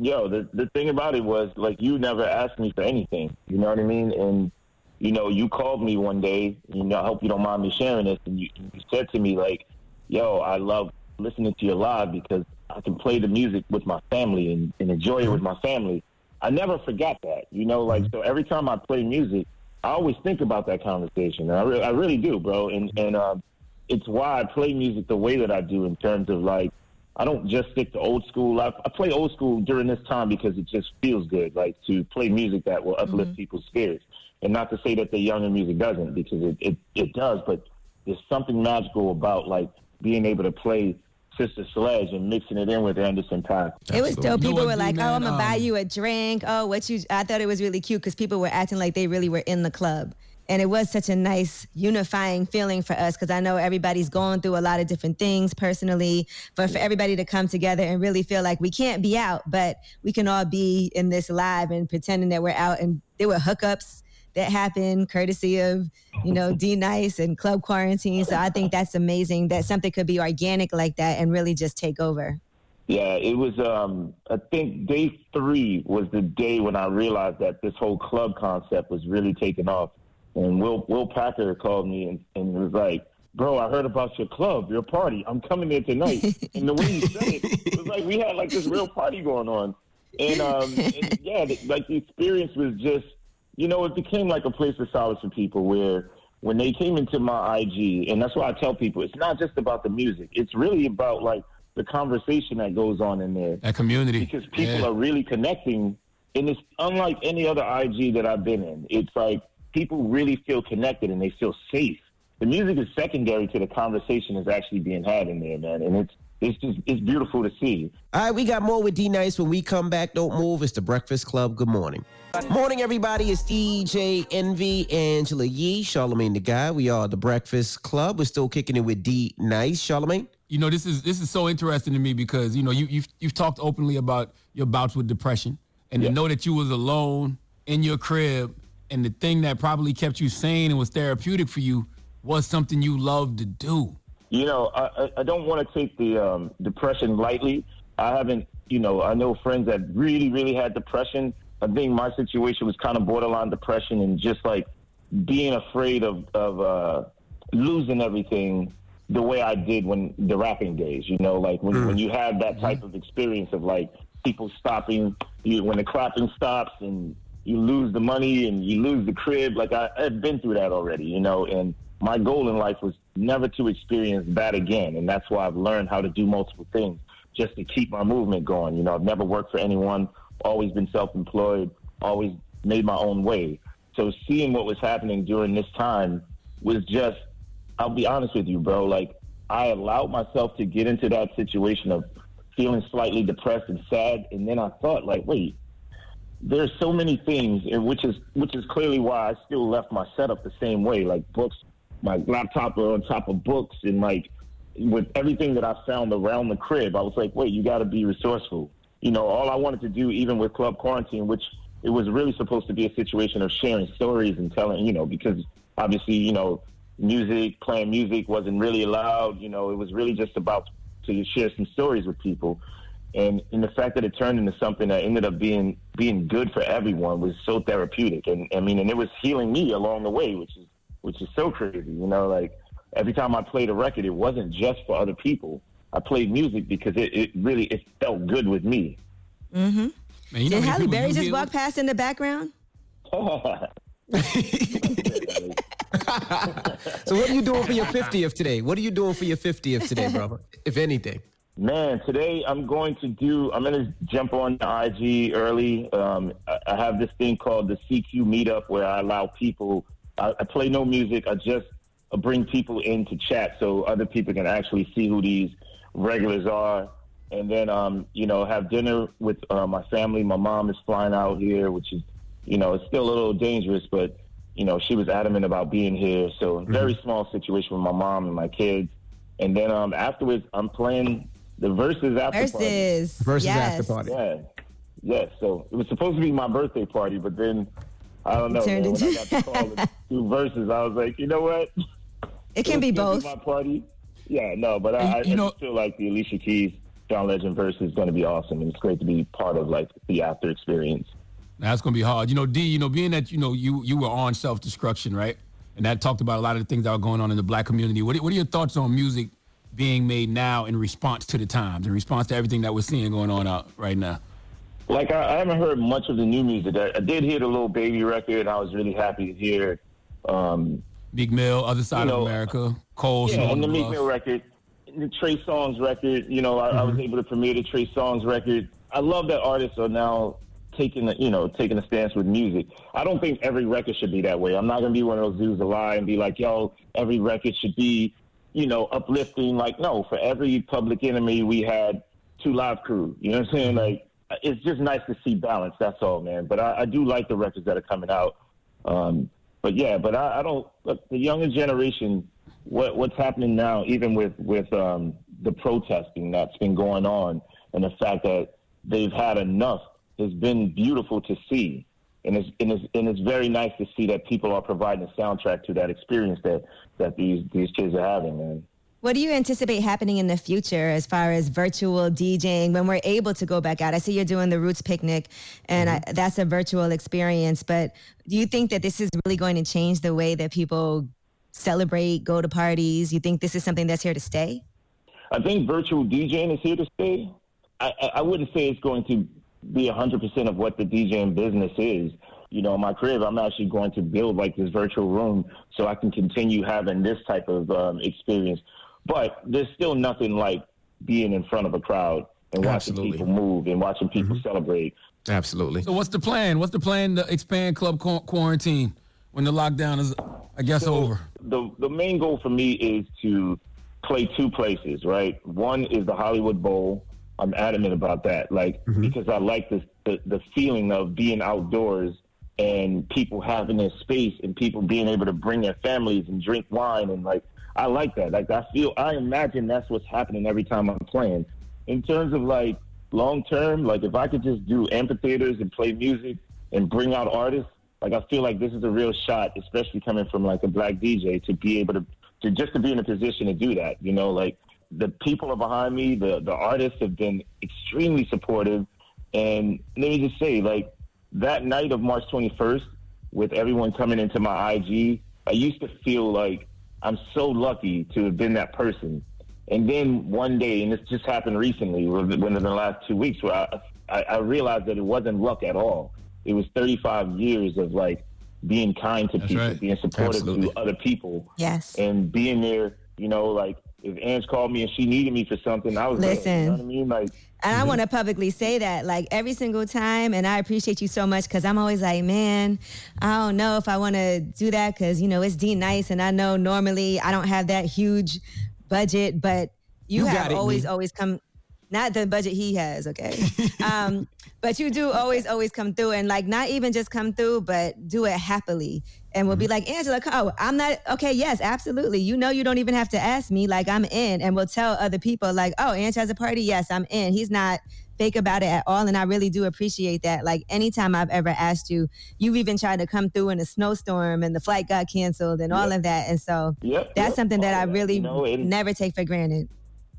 Yo, the the thing about it was like you never asked me for anything. You know what I mean? And you know, you called me one day. You know, I hope you don't mind me sharing this. And you, you said to me like, "Yo, I love listening to your live because I can play the music with my family and, and enjoy it with my family." I never forgot that. You know, like mm-hmm. so every time I play music, I always think about that conversation. And I really, I really do, bro. And and um, it's why I play music the way that I do in terms of like I don't just stick to old school. I, I play old school during this time because it just feels good, like to play music that will uplift people's spirits. And not to say that the younger music doesn't, because it, it, it does, but there's something magical about like being able to play Sister Sledge and mixing it in with Anderson Paak. It was dope. People were like, "Oh, I'm gonna um, buy you a drink." Oh, what you? I thought it was really cute because people were acting like they really were in the club, and it was such a nice unifying feeling for us because I know everybody's going through a lot of different things personally. But for everybody to come together and really feel like we can't be out, but we can all be in this live and pretending that we're out, and there were hookups. That happened courtesy of, you know, D Nice and Club Quarantine. So I think that's amazing that something could be organic like that and really just take over. Yeah, it was. Um, I think day three was the day when I realized that this whole club concept was really taking off. And Will Will Packer called me and, and was like, "Bro, I heard about your club, your party. I'm coming there tonight." and the way he said it, it was like we had like this real party going on. And, um, and yeah, the, like the experience was just, you know, it became like a place of solace for people where when they came into my IG, and that's why I tell people it's not just about the music. It's really about like the conversation that goes on in there. That community. Because people Yeah. are really connecting, and it's unlike any other IG that I've been in. It's like people really feel connected and they feel safe. The music is secondary to the conversation that's actually being had in there, man, and it's it's just it's beautiful to see. All right, we got more with D Nice when we come back. Don't move. It's the Breakfast Club. Good morning. Morning, everybody. It's DJ Envy, Angela Yee, Charlamagne the Guy. We are the Breakfast Club. We're still kicking it with D Nice. Charlamagne? You know, this is this is so interesting to me because you know you you've you've talked openly about your bouts with depression, and to know that you was alone in your crib, and the thing that probably kept you sane and was therapeutic for you was something you loved to do. You know, I, I- don't want to take the um, depression lightly. I haven't, you know, I know friends that really, really had depression. I think my situation was kind of borderline depression and just like being afraid of, of uh, losing everything the way I did when the rapping days, you know, like when, when you have that type of experience of like people stopping, you, when the clapping stops and you lose the money and you lose the crib. Like I, I've been through that already, you know, and my goal in life was never to experience that again. And that's why I've learned how to do multiple things just to keep my movement going. You know, I've never worked for anyone, always been self-employed, always made my own way. So seeing what was happening during this time was just, I'll be honest with you, bro. Like I allowed myself to get into that situation of feeling slightly depressed and sad. And then I thought like, wait, there's so many things, and which is which is clearly why I still left my setup the same way. Like books, my laptop on top of books, and like with everything that I found around the crib, I was like, wait, you got to be resourceful. You know, all I wanted to do, even with Club Quarantine, which it was really supposed to be a situation of sharing stories and telling, you know, because obviously, you know, music, playing music wasn't really allowed. You know, it was really just about to share some stories with people and and the fact that it turned into something that ended up being being good for everyone was so therapeutic and i mean and it was healing me along the way which is which is so crazy you know like every time i played a record it wasn't just for other people i played music because it, it really it felt good with me Mm-hmm. Man, you know Did Halle Berry just heal? walk past in the background? <laughs> So, what are you doing for your 50th today? What are you doing for your 50th today, brother? If anything. Man, today I'm going to do. I'm going to jump on the IG early. Um, I, I have this thing called the CQ Meetup where I allow people. I, I play no music. I just uh, bring people in to chat so other people can actually see who these regulars are, and then um, you know have dinner with uh, my family. My mom is flying out here, which is you know it's still a little dangerous, but you know she was adamant about being here. So very small situation with my mom and my kids. And then um, afterwards, I'm playing the Verzuz after party. Verzuz. Verzuz yes. after party. Yeah, yeah. So it was supposed to be my birthday party, but then I don't know. Turned Man, when I into- got the call <laughs> to do Verzuz, I was like, you know what? It can be It's gonna both. My party. Yeah, no, but I, I, you I know- just feel like the Alicia Keys John Legend verse is going to be awesome, and it's great to be part of like the after experience. Now, That's gonna be hard. You know, D. You know, being that you know you you were on self destruction, right? And that talked about a lot of the things that were going on in the black community. What are, what are your thoughts on music being made now in response to the times, in response to everything that we're seeing going on out right now? Like I, I haven't heard much of the new music. I, I did hear the Lil Baby record, I was really happy to hear. Um, Meek Mill, Other Side You know, of America, Cole, yeah, and the Meek Mill record, the Trey Songz record. You know, I, I was able to premiere the Trey Songz record. I love that artists are now taking, a, you know, taking a stance with music. I don't think every record should be that way. I'm not gonna be one of those dudes to lie and be like, yo, every record should be, you know, uplifting. Like, no, for every Public Enemy, we had 2 Live Crew. You know what I'm saying? Like, it's just nice to see balance. That's all, man. But I, I do like the records that are coming out. Um, but yeah, but I, I don't look the younger generation. What what's happening now, even with with um, the protesting that's been going on, and the fact that they've had enough has been beautiful to see. and it's and it's and it's very nice to see that people are providing a soundtrack to that experience that that these these kids are having, man. What do you anticipate happening in the future as far as virtual DJing when we're able to go back out? I see you're doing the Roots Picnic, and I, that's a virtual experience. But do you think that this is really going to change the way that people celebrate, go to parties? You think this is something that's here to stay? I think virtual DJing is here to stay. I, I- I wouldn't say it's going to be 100% of what the DJing business is. You know, in my crib, I'm actually going to build like this virtual room so I can continue having this type of um, experience. But there's still nothing like being in front of a crowd and watching people move and watching people mm-hmm. celebrate. Absolutely. So what's the plan? What's the plan to expand club qu- quarantine when the lockdown is, I guess, So, over? The the main goal for me is to play two places, right? One is the Hollywood Bowl. I'm adamant about that, like mm-hmm. because I like this the, the feeling of being outdoors and people having their space and people being able to bring their families and drink wine and like I like that. Like I feel I imagine that's what's happening every time I'm playing. In terms of like long term, like if I could just do amphitheaters and play music and bring out artists, like I feel like this is a real shot, especially coming from like a black DJ to be able to to just to be in a position to do that. You know, like the people are behind me, the the artists have been extremely supportive. And let me just say, like that night of March 21st, with everyone coming into my IG, I used to feel like I'm so lucky to have been that person. And then one day, and this just happened recently, within the last two weeks, where I, I, I realized that it wasn't luck at all. It was 35 years of like being kind to people, being supportive Absolutely. to other people, Yes. and being there. You know, like if Ange called me and she needed me for something, I was there. You know what I mean? Like, And I want to publicly say that, like every single time, and I appreciate you so much because I'm always like, man, I don't know if I want to do that because you know it's D nice, and I know normally I don't have that huge budget, but you, You have it, always me. always come, not the budget he has, okay, <laughs> um, but you do always always come through, and like not even just come through, but do it happily, and we'll be mm-hmm. like, Angela, oh, I'm not okay. Yes, absolutely. You know, you don't even have to ask me. Like I'm in, and we'll tell other people, like, oh, Ange has a party. Yes, I'm in. He's not fake about it at all, and I really do appreciate that. Like anytime I've ever asked you, you've even tried to come through in a snowstorm, and the flight got canceled, and all of that. And so Yep, that's yep, something that all I really you know, and- never take for granted.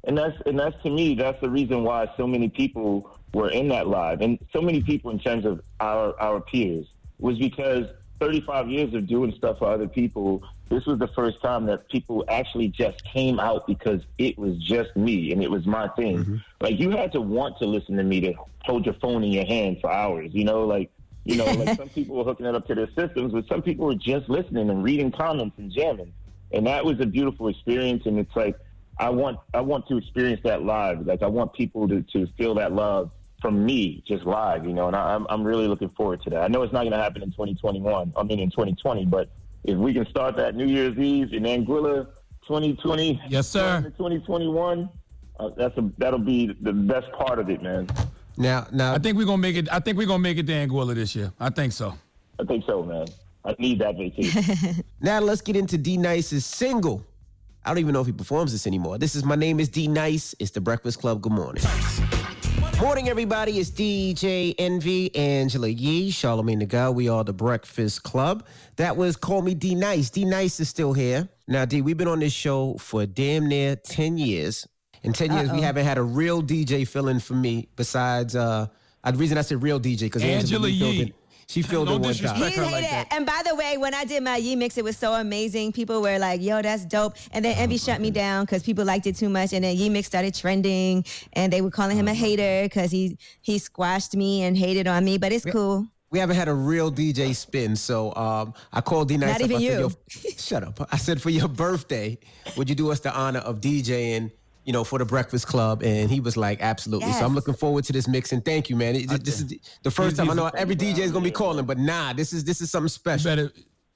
and that's and that's to me that's the reason why so many people were in that live and so many people in terms of our our peers was because 35 years of doing stuff for other people this was the first time that people actually just came out because it was just me and it was my thing. Mm-hmm. Like you had to want to listen to me to hold your phone in your hand for hours you know like you know like some <laughs> people were hooking it up to their systems but some people were just listening and reading comments and jamming. And that was a beautiful experience and it's like I want I want to experience that live. Like I want people to, to feel that love from me just live, you know. And I, I'm I'm really looking forward to that. I know it's not going to happen in 2021. I mean in 2020, but if we can start that New Year's Eve in Anguilla 2020, yes sir, 2021, uh, that's a that'll be the best part of it, man. Now, now, I think we're gonna make it. I think we're gonna make it to Anguilla this year. I think so. I think so, man. I need that vacation. <laughs> <laughs> now let's get into D Nice's single. I don't even know if he performs this anymore. This is My Name is D Nice. It's the Breakfast Club. Good morning. Morning, everybody. It's DJ Envy, Angela Yee, Charlamagne the Guy. We are the Breakfast Club. That was Call Me D Nice. D Nice is still here. Now, D, we've been on this show for damn near 10 years. In 10 years, we Uh-oh. haven't had a real DJ fill in for me besides, uh, uh, the reason I said real DJ, because Angela Angela Yee filled Yee. in. She filled No in one disrespect time. her He like hated that. it. And by the way, when I did my Yee mix, it was so amazing. People were like, "Yo, that's dope." And then Envy shut me down because people liked it too much. And then Yee mix started trending, and they were calling him a hater because he he squashed me and hated on me. But it's cool. We haven't had a real DJ spin, so um, I called D Nice. Not up. even I said, you. "Yo, shut up. I said for your birthday, would you do us the honor of DJing? You know, for the Breakfast Club, and he was like, "Absolutely." So I'm looking forward to this mix, and thank you, man. It- this is the- the first time I know every DJ is gonna be calling, but nah, this is this is something You special. better,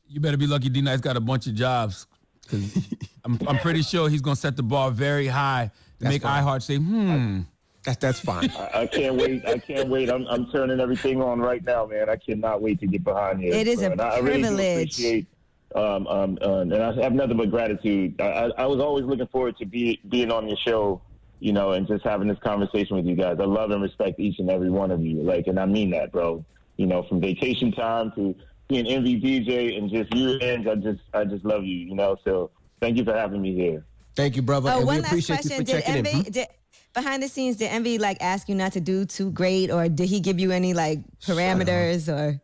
you better be lucky. D Nice got a bunch of jobs because I'm, I'm pretty sure he's gonna set the bar very high to That's make fine. iHeart say, "Hmm." That's that's fine. I, I can't wait. I can't wait. I'm, I'm turning everything on right now, man. I cannot wait to get behind you. It is a And I, I really do privilege. appreciate, um, um, uh, and I have nothing but gratitude. I, I, I was always looking forward to be being on your show, you know, and just having this conversation with you guys. I love and respect each and every one of you. Like, and I mean that, bro. You you know, from vacation time to being Envy DJ and just you ends. I just I just love you. You know, so thank you for having me here. Thank you, brother. Oh, and we one last appreciate question. you for Did checking Envy, in. Hmm? did, behind the scenes, did Envy like ask you not to do too great, or did he give you any like parameters or?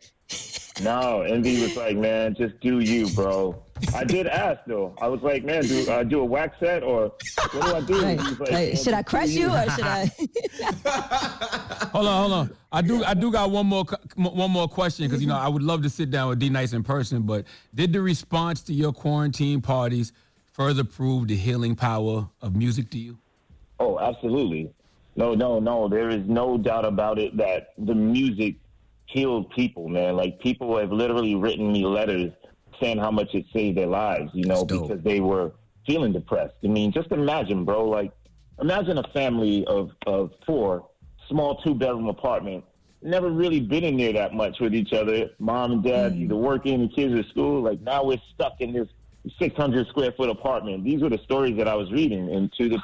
No, Envy was like, man, just do you, bro. I did ask though. I was like, man, do I do a wax set or what do I do? Right. Like, Like, should I crush you or should I? <laughs> Hold on, hold on. I do, I do got one more, one more question because you know mm-hmm. I would love to sit down with D Nice in person. But did the response to your quarantine parties further prove the healing power of music to you? Oh, absolutely. No, no, no. There is no doubt about it that the music healed people, man. Like people have literally written me letters saying how much it saved their lives, you know, because they were feeling depressed. I mean, just imagine, bro, like imagine a family of, of four, small two bedroom apartment, never really been in there that much with each other. Mom and dad hmm. either working, the kids at school. Like now we're stuck in this 600 square foot apartment. These were the stories that I was reading, and to the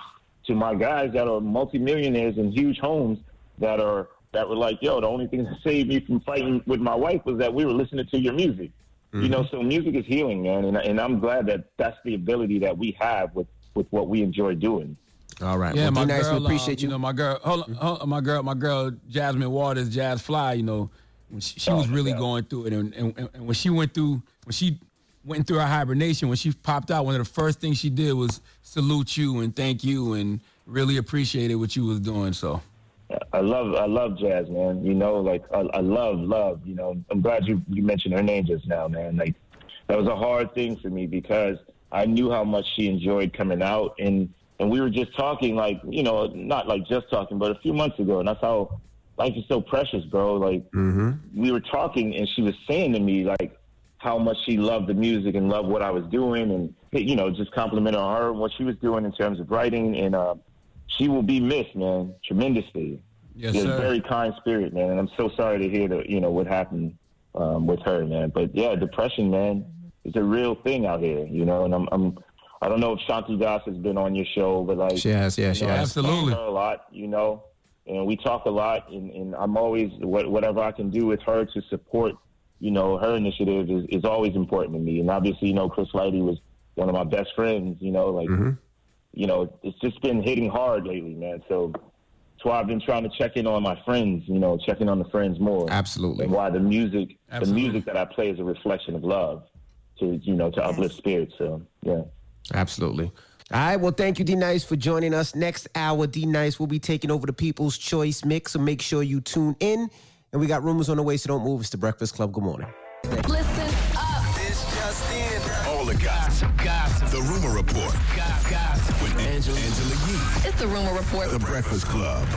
to my guys that are multimillionaires in huge homes that are that were like, yo, the only thing that saved me from fighting with my wife was that we were listening to your music. You know, so music is healing, man, and and I'm glad that that's the ability that we have with with what we enjoy doing. All right. Yeah, well, my D-Nice, girl. we appreciate uh, you. know, my girl. Hold on, hold on, my girl. My girl, Jasmine Waters, Jas Fly. You know, when she, she was really going through it, and, and, and when she went through, when she went through her hibernation, when she popped out, one of the first things she did was salute you and thank you and really appreciated what you was doing. So. I love I love jazz, man. You know, like I, I love love. You know, I'm glad you you mentioned her name just now, man. Like that was a hard thing for me because I knew how much she enjoyed coming out, and and we were just talking, like you know, not like just talking, but a few months ago, and that's how life is so precious, bro. Like mhm we were talking, and she was saying to me like how much she loved the music and loved what I was doing, and you know, just complimenting her on what she was doing in terms of writing, and uh, she will be missed, man, tremendously. Yes, She's sir. very kind spirit, man, and I'm so sorry to hear that you know what happened um, with her, man. But yeah, depression, man, is a real thing out here, you know. And I'm, I'm I don't know if Shanti Das has been on your show, but like She has, yeah, she know, has. I talk to Absolutely. her a lot, you know, and we talk a lot, and, and I'm always what, whatever I can do with her to support, you know, her initiative is, is always important to me. And obviously, you know, Chris Lighty was one of my best friends, you know, like you know, it's just been hitting hard lately, man. So that's why I've been trying to check in on my friends, you know, checking on the friends more. Absolutely. And why the music, Absolutely. the music that I play is a reflection of love to, you know, to uplift spirits. So, yeah. Absolutely. All right. Well, thank you, D Nice, for joining us. Next hour, D Nice will be taking over the People's Choice mix. So make sure you tune in. And we got rumors on the way, so don't move. It's the Breakfast Club. Good morning. Listen up. This just in. All the gossip. Gossip. The Rumor Report. Gossip. Gossip. With Angela, Angela Yee. It's the Rumor Report. The Breakfast Club.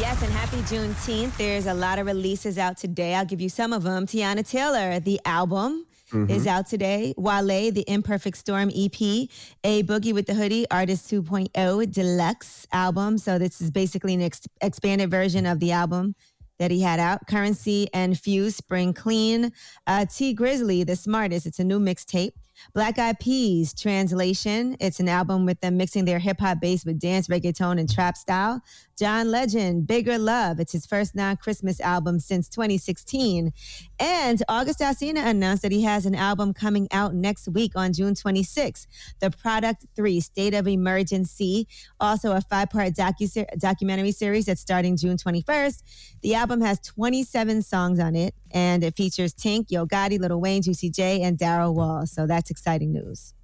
Yes, and happy Juneteenth. There's a lot of releases out today. I'll give you some of them. Teyana Taylor, the album. Mhm. Is out today. Wale, the Imperfect Storm EP, A Boogie with the Hoodie, Artist 2.0 Deluxe album. So, this is basically an ex- expanded version of the album that he had out. Currency and Fuse, Spring Clean. Uh, Tee Grizzley, The Smartest. It's a new mixtape. Black Eyed Peas, Translation. It's an album with them mixing their hip hop bass with dance, reggaeton, and trap style. John Legend, Bigger Love. It's his first non Christmas album since 2016. And August Alsina announced that he has an album coming out next week on June 26th. The Product 3, State of Emergency. Also, a five part docu- documentary series that's starting June 21st. The album has 27 songs on it, and it features Tink, Yo Gotti, Lil Wayne, Juicy J, and Daryl Wall. So that's exciting news.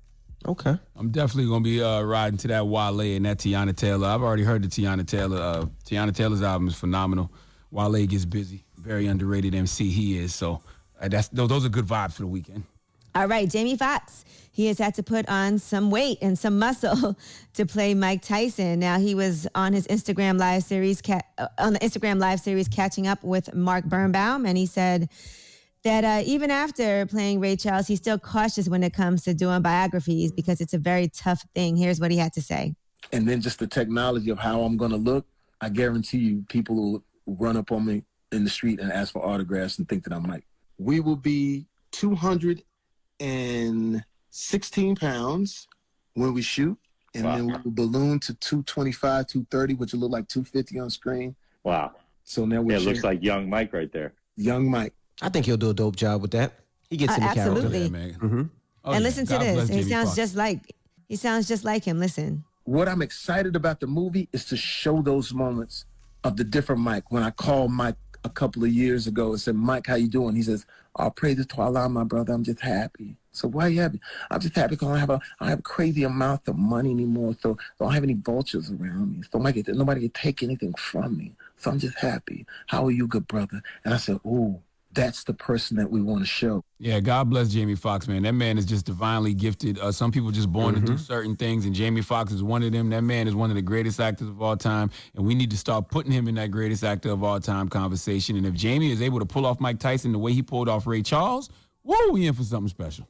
Okay. I'm definitely gonna be uh, riding to that Wale and that Teyana Taylor. I've already heard the Teyana Taylor. Uh, Teyana Taylor's album is phenomenal. Wale gets busy. Very underrated MC he is. So uh, that's those, those are good vibes for the weekend. All right, Jamie Foxx. He has had to put on some weight and some <laughs> muscle to play Mike Tyson. Now he was on his Instagram live series, uh, on the Instagram live series, catching up with Mark Birnbaum, and he said that uh, even after playing Ray Charles, he's still cautious when it comes to doing biographies because it's a very tough thing. Here's what he had to say. and then just the technology of how I'm going to look, I guarantee you people will run up on me in the street and ask for autographs and think that I'm Mike. We will be 216 pounds when we shoot, and then we will balloon to 225, 230, which will look like 250 on screen. Wow. So now we're it looks like young Mike right there. young Mike. I think he'll do a dope job with that. He gets Uh, in the character. absolutely. Mm-hmm. and listen to this. He sounds just like he sounds just like him. Listen. What I'm excited about the movie is to show those moments of the different Mike. When I called Mike a couple of years ago and said, Mike, how you doing? He says, I'll pray this to Allah, my brother. I'm just happy. So why are you happy? I'm just happy because I don't have a I don't have a crazy amount of money anymore. So I don't have any vultures around me. So nobody, nobody can take anything from me. So I'm just happy. How are you, good brother? And I said, Oh, that's the person that we want to show. Yeah, God bless Jamie Foxx, man. That man is just divinely gifted. Uh, some people just born to do Mm-hmm. certain things, and Jamie Foxx is one of them. That man is one of the greatest actors of all time, and we need to start putting him in that greatest actor of all time conversation. And if Jamie is able to pull off Mike Tyson the way he pulled off Ray Charles, whoa, we in for something special.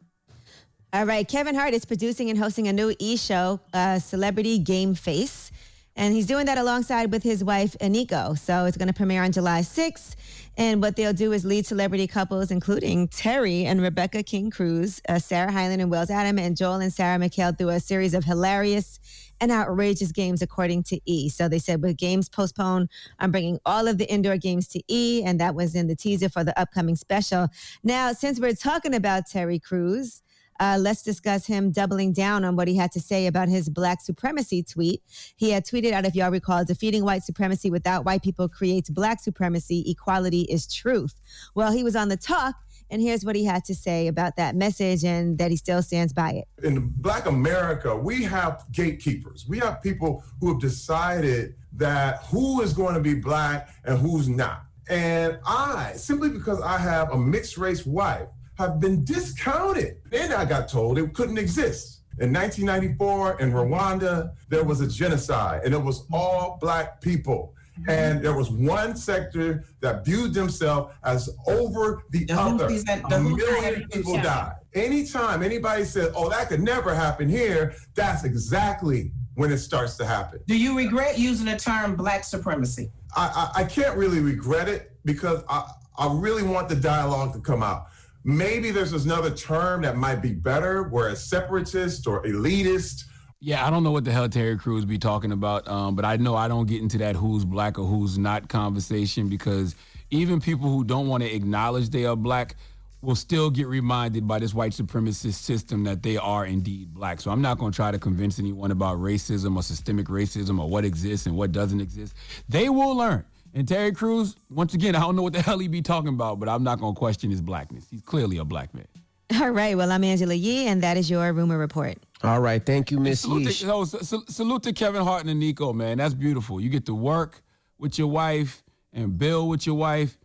All right, Kevin Hart is producing and hosting a new e-show, uh, Celebrity Game Face, and he's doing that alongside with his wife Eniko. So it's going to premiere on July 6th, and what they'll do is lead celebrity couples, including Terry and Rebecca King-Crews, uh, Sarah Hyland and Wells Adam, and Joel and Sarah McHale through a series of hilarious and outrageous games, according to E. So they said with games postponed, I'm bringing all of the indoor games to E, and that was in the teaser for the upcoming special. Now, since we're talking about Terry Crews. Uh, let's discuss him doubling down on what he had to say about his black supremacy tweet. He had tweeted out, if y'all recall, defeating white supremacy without white people creates black supremacy. Equality is truth. Well, he was on the talk, and here's what he had to say about that message and that he still stands by it. in Black America, we have gatekeepers. We have people who have decided that who is going to be black and who's not. And I, simply because I have a mixed race wife, have been discounted. Then I got told it couldn't exist. In 1994 in Rwanda, there was a genocide and it was all black people. And there was one sector that viewed themselves as over the, The other. A million people Tutsis. died. Anytime anybody says, oh, that could never happen here, that's exactly when it starts to happen. Do you regret using the term black supremacy? I, I, I can't really regret it because I, I really want the dialogue to come out. Maybe there's another term that might be better, where it's separatist or elitist. Yeah, I don't know what the hell Terry Crews be talking about, um, but I know I don't get into that who's black or who's not conversation because even people who don't want to acknowledge they are black will still get reminded by this white supremacist system that they are indeed black. So I'm not going to try to convince anyone about racism or systemic racism or what exists and what doesn't exist. They will learn. And Terry Crews, once again, I don't know what the <laughs> hell he be talking about, but I'm not going to question his blackness. He's clearly a black man. <laughs> All right, well, I'm Angela Yee, and that is your rumor report. All right, thank you, Miss Salute Yeesh. to, oh, sa- sa- salute to Kevin Hart and Nico, man. That's beautiful. You get to work with your wife and build with your wife,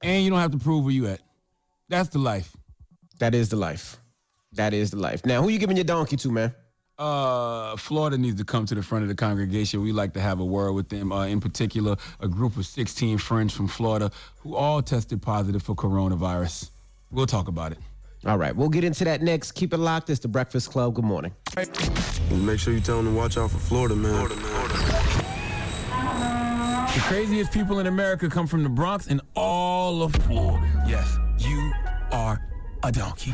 and you don't have to prove where you at. That's the life. That is the life. That is the life. Now, who you giving your donkey to, man? Uh, Florida needs to come to the front of the congregation. We like to have a word with them. Uh, in particular, a group of 16 friends from Florida who all tested positive for coronavirus. We'll talk about it. All right, we'll get into that next. Keep it locked. It's the Breakfast Club. Good morning. Make sure you tell them to watch out for Florida, man. The craziest people in America come from the Bronx and all of Florida. Yes, you are a donkey.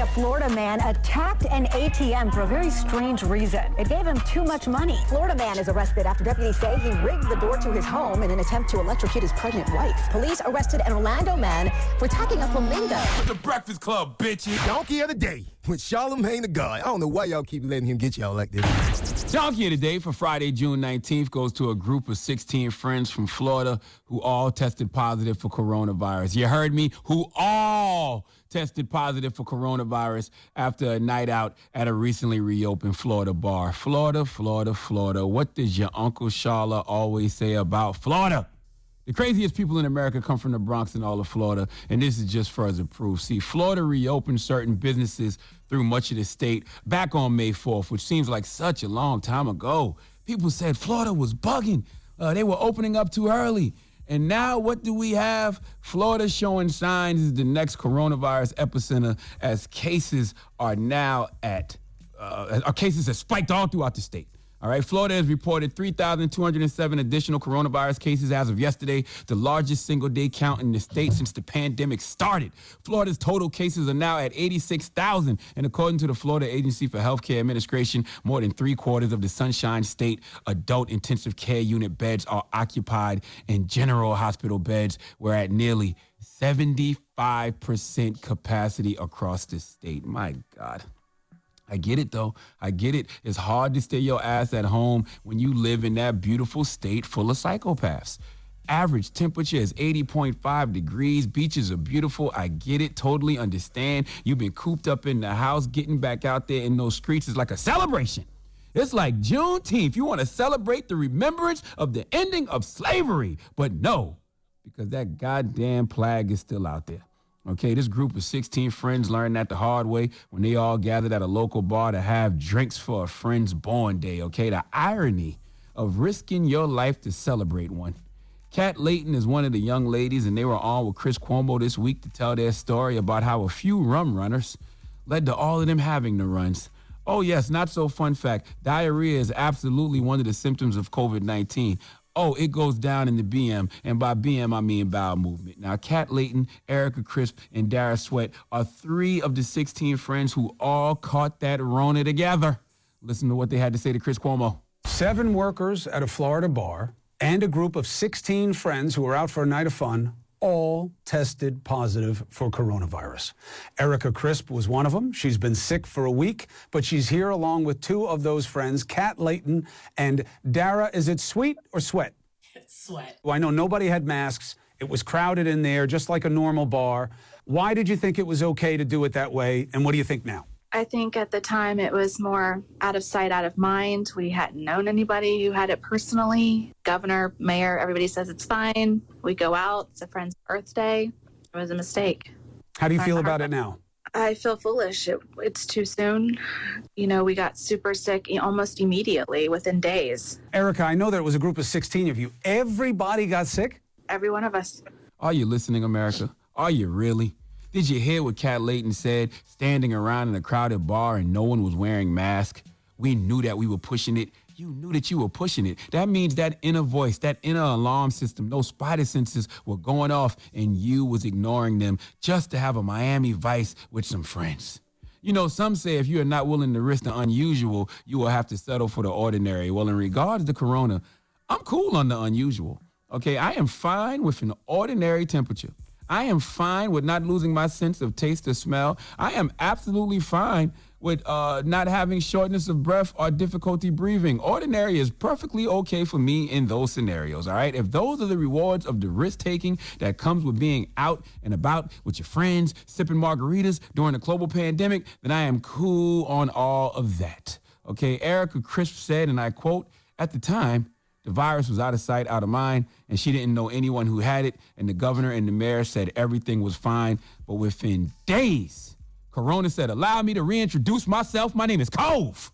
A Florida man attacked an ATM for a very strange reason. It gave him too much money. Florida man is arrested after deputies say he rigged the door to his home in an attempt to electrocute his pregnant wife. Police arrested an Orlando man for attacking a flamingo. The Breakfast Club, bitches. Donkey of the day with Charlamagne the God. I don't know why y'all keep letting him get y'all like this. Donkey of the Day for Friday, June 19th goes to a group of 16 friends from Florida who all tested positive for coronavirus. You heard me? Who all tested positive for coronavirus after a night out at a recently reopened Florida bar. Florida, Florida, Florida. What does your Uncle Charla always say about Florida? The craziest people in America come from the Bronx and all of Florida, and this is just further proof. See, Florida reopened certain businesses through much of the state back on May 4th, which seems like such a long time ago. People said Florida was bugging. Uh, they were opening up too early. And now, what do we have? Florida showing signs is the next coronavirus epicenter as cases are now at, uh, our cases have spiked all throughout the state. All right, Florida has reported 3,207 additional coronavirus cases as of yesterday, the largest single day count in the state since the pandemic started. Florida's total cases are now at 86,000, and according to the Florida Agency for Healthcare Administration, more than three quarters of the Sunshine State adult intensive care unit beds are occupied, and general hospital beds were at nearly 75% capacity across the state. My God. I get it though. I get it. It's hard to stay your ass at home when you live in that beautiful state full of psychopaths. Average temperature is 80.5 degrees. Beaches are beautiful. I get it. Totally understand. You've been cooped up in the house. Getting back out there in those streets is like a celebration. It's like Juneteenth. You want to celebrate the remembrance of the ending of slavery. But no, because that goddamn plague is still out there. Okay, this group of 16 friends learned that the hard way when they all gathered at a local bar to have drinks for a friend's born day. Okay, the irony of risking your life to celebrate one. Kat Layton is one of the young ladies, and they were on with Chris Cuomo this week to tell their story about how a few rum runners led to all of them having the runs. Oh, yes, not so fun fact. Diarrhea is absolutely one of the symptoms of COVID 19 oh, it goes down in the BM. And by BM, I mean bowel movement. Now, Kat Layton, Erica Crisp, and Dara Sweat are three of the 16 friends who all caught that Rona together. Listen to what they had to say to Chris Cuomo. Seven workers at a Florida bar and a group of 16 friends who were out for a night of fun all tested positive for coronavirus. Erica Crisp was one of them. She's been sick for a week, but she's here along with two of those friends, Kat Layton and Dara. Is it sweet or sweat? It's sweat. Well, I know nobody had masks. It was crowded in there, just like a normal bar. Why did you think it was okay to do it that way? And what do you think now? I think at the time it was more out of sight, out of mind. We hadn't known anybody who had it personally. Governor, mayor, everybody says it's fine. We go out. It's a friend's birthday. It was a mistake. How do you feel about it now? I feel foolish. It, it's too soon. You know, we got super sick almost immediately within days. Erica, I know there was a group of 16 of you. Everybody got sick? Every one of us. Are you listening, America? Are you really? Did you hear what Kat Layton said? Standing around in a crowded bar and no one was wearing masks. We knew that we were pushing it. You knew that you were pushing it. That means that inner voice, that inner alarm system, those spider senses were going off and you was ignoring them just to have a Miami Vice with some friends. You know, some say if you are not willing to risk the unusual, you will have to settle for the ordinary. Well, in regards to corona, I'm cool on the unusual. Okay, I am fine with an ordinary temperature. I am fine with not losing my sense of taste or smell. I am absolutely fine with uh, not having shortness of breath or difficulty breathing. Ordinary is perfectly okay for me in those scenarios, all right? If those are the rewards of the risk taking that comes with being out and about with your friends, sipping margaritas during a global pandemic, then I am cool on all of that. Okay, Erica Crisp said, and I quote, at the time, the virus was out of sight, out of mind, and she didn't know anyone who had it. And the governor and the mayor said everything was fine. But within days, Corona said, Allow me to reintroduce myself. My name is Cove.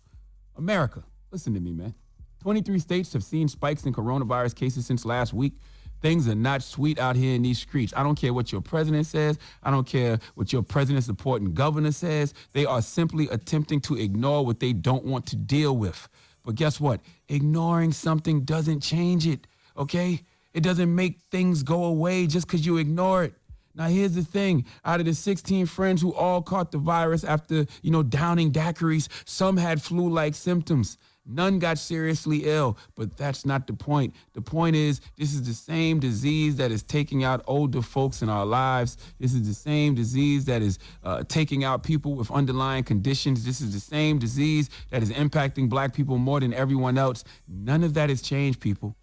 America, listen to me, man. 23 states have seen spikes in coronavirus cases since last week. Things are not sweet out here in these streets. I don't care what your president says. I don't care what your president supporting governor says. They are simply attempting to ignore what they don't want to deal with. But guess what? Ignoring something doesn't change it, okay? It doesn't make things go away just because you ignore it. Now, here's the thing. Out of the 16 friends who all caught the virus after, you know, downing daiquiris, some had flu-like symptoms. None got seriously ill, but that's not the point. The point is, this is the same disease that is taking out older folks in our lives. This is the same disease that is uh, taking out people with underlying conditions. This is the same disease that is impacting black people more than everyone else. None of that has changed, people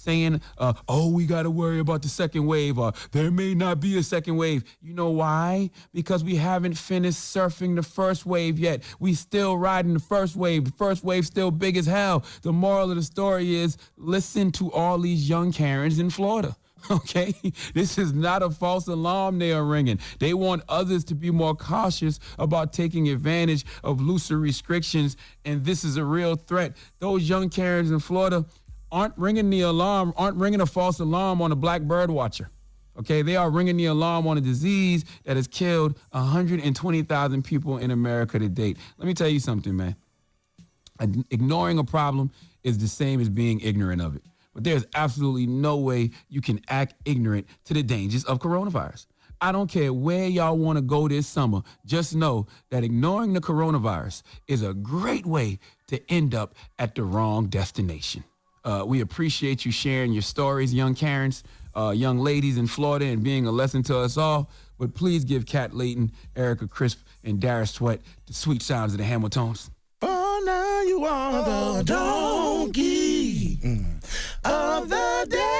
saying, uh, oh, we got to worry about the second wave, or there may not be a second wave. You know why? Because we haven't finished surfing the first wave yet. We still riding the first wave. The first wave still big as hell. The moral of the story is listen to all these young Karens in Florida. <laughs> Okay, this is not a false alarm they are ringing. They want others to be more cautious about taking advantage of looser restrictions, and this is a real threat. Those young Karens in Florida, aren't ringing the alarm, aren't ringing a false alarm on a black bird watcher. Okay, they are ringing the alarm on a disease that has killed 120,000 people in America to date. Let me tell you something, man. Ignoring a problem is the same as being ignorant of it. But there's absolutely no way you can act ignorant to the dangers of coronavirus. I don't care where y'all want to go this summer. Just know that ignoring the coronavirus is a great way to end up at the wrong destination. Uh, we appreciate you sharing your stories, young Karens, uh, young ladies in Florida, and being a lesson to us all. But please give Kat Layton, Erica Crisp, and Darius Sweat the sweet sounds of the Hamiltons. Oh, now you are the donkey of the day.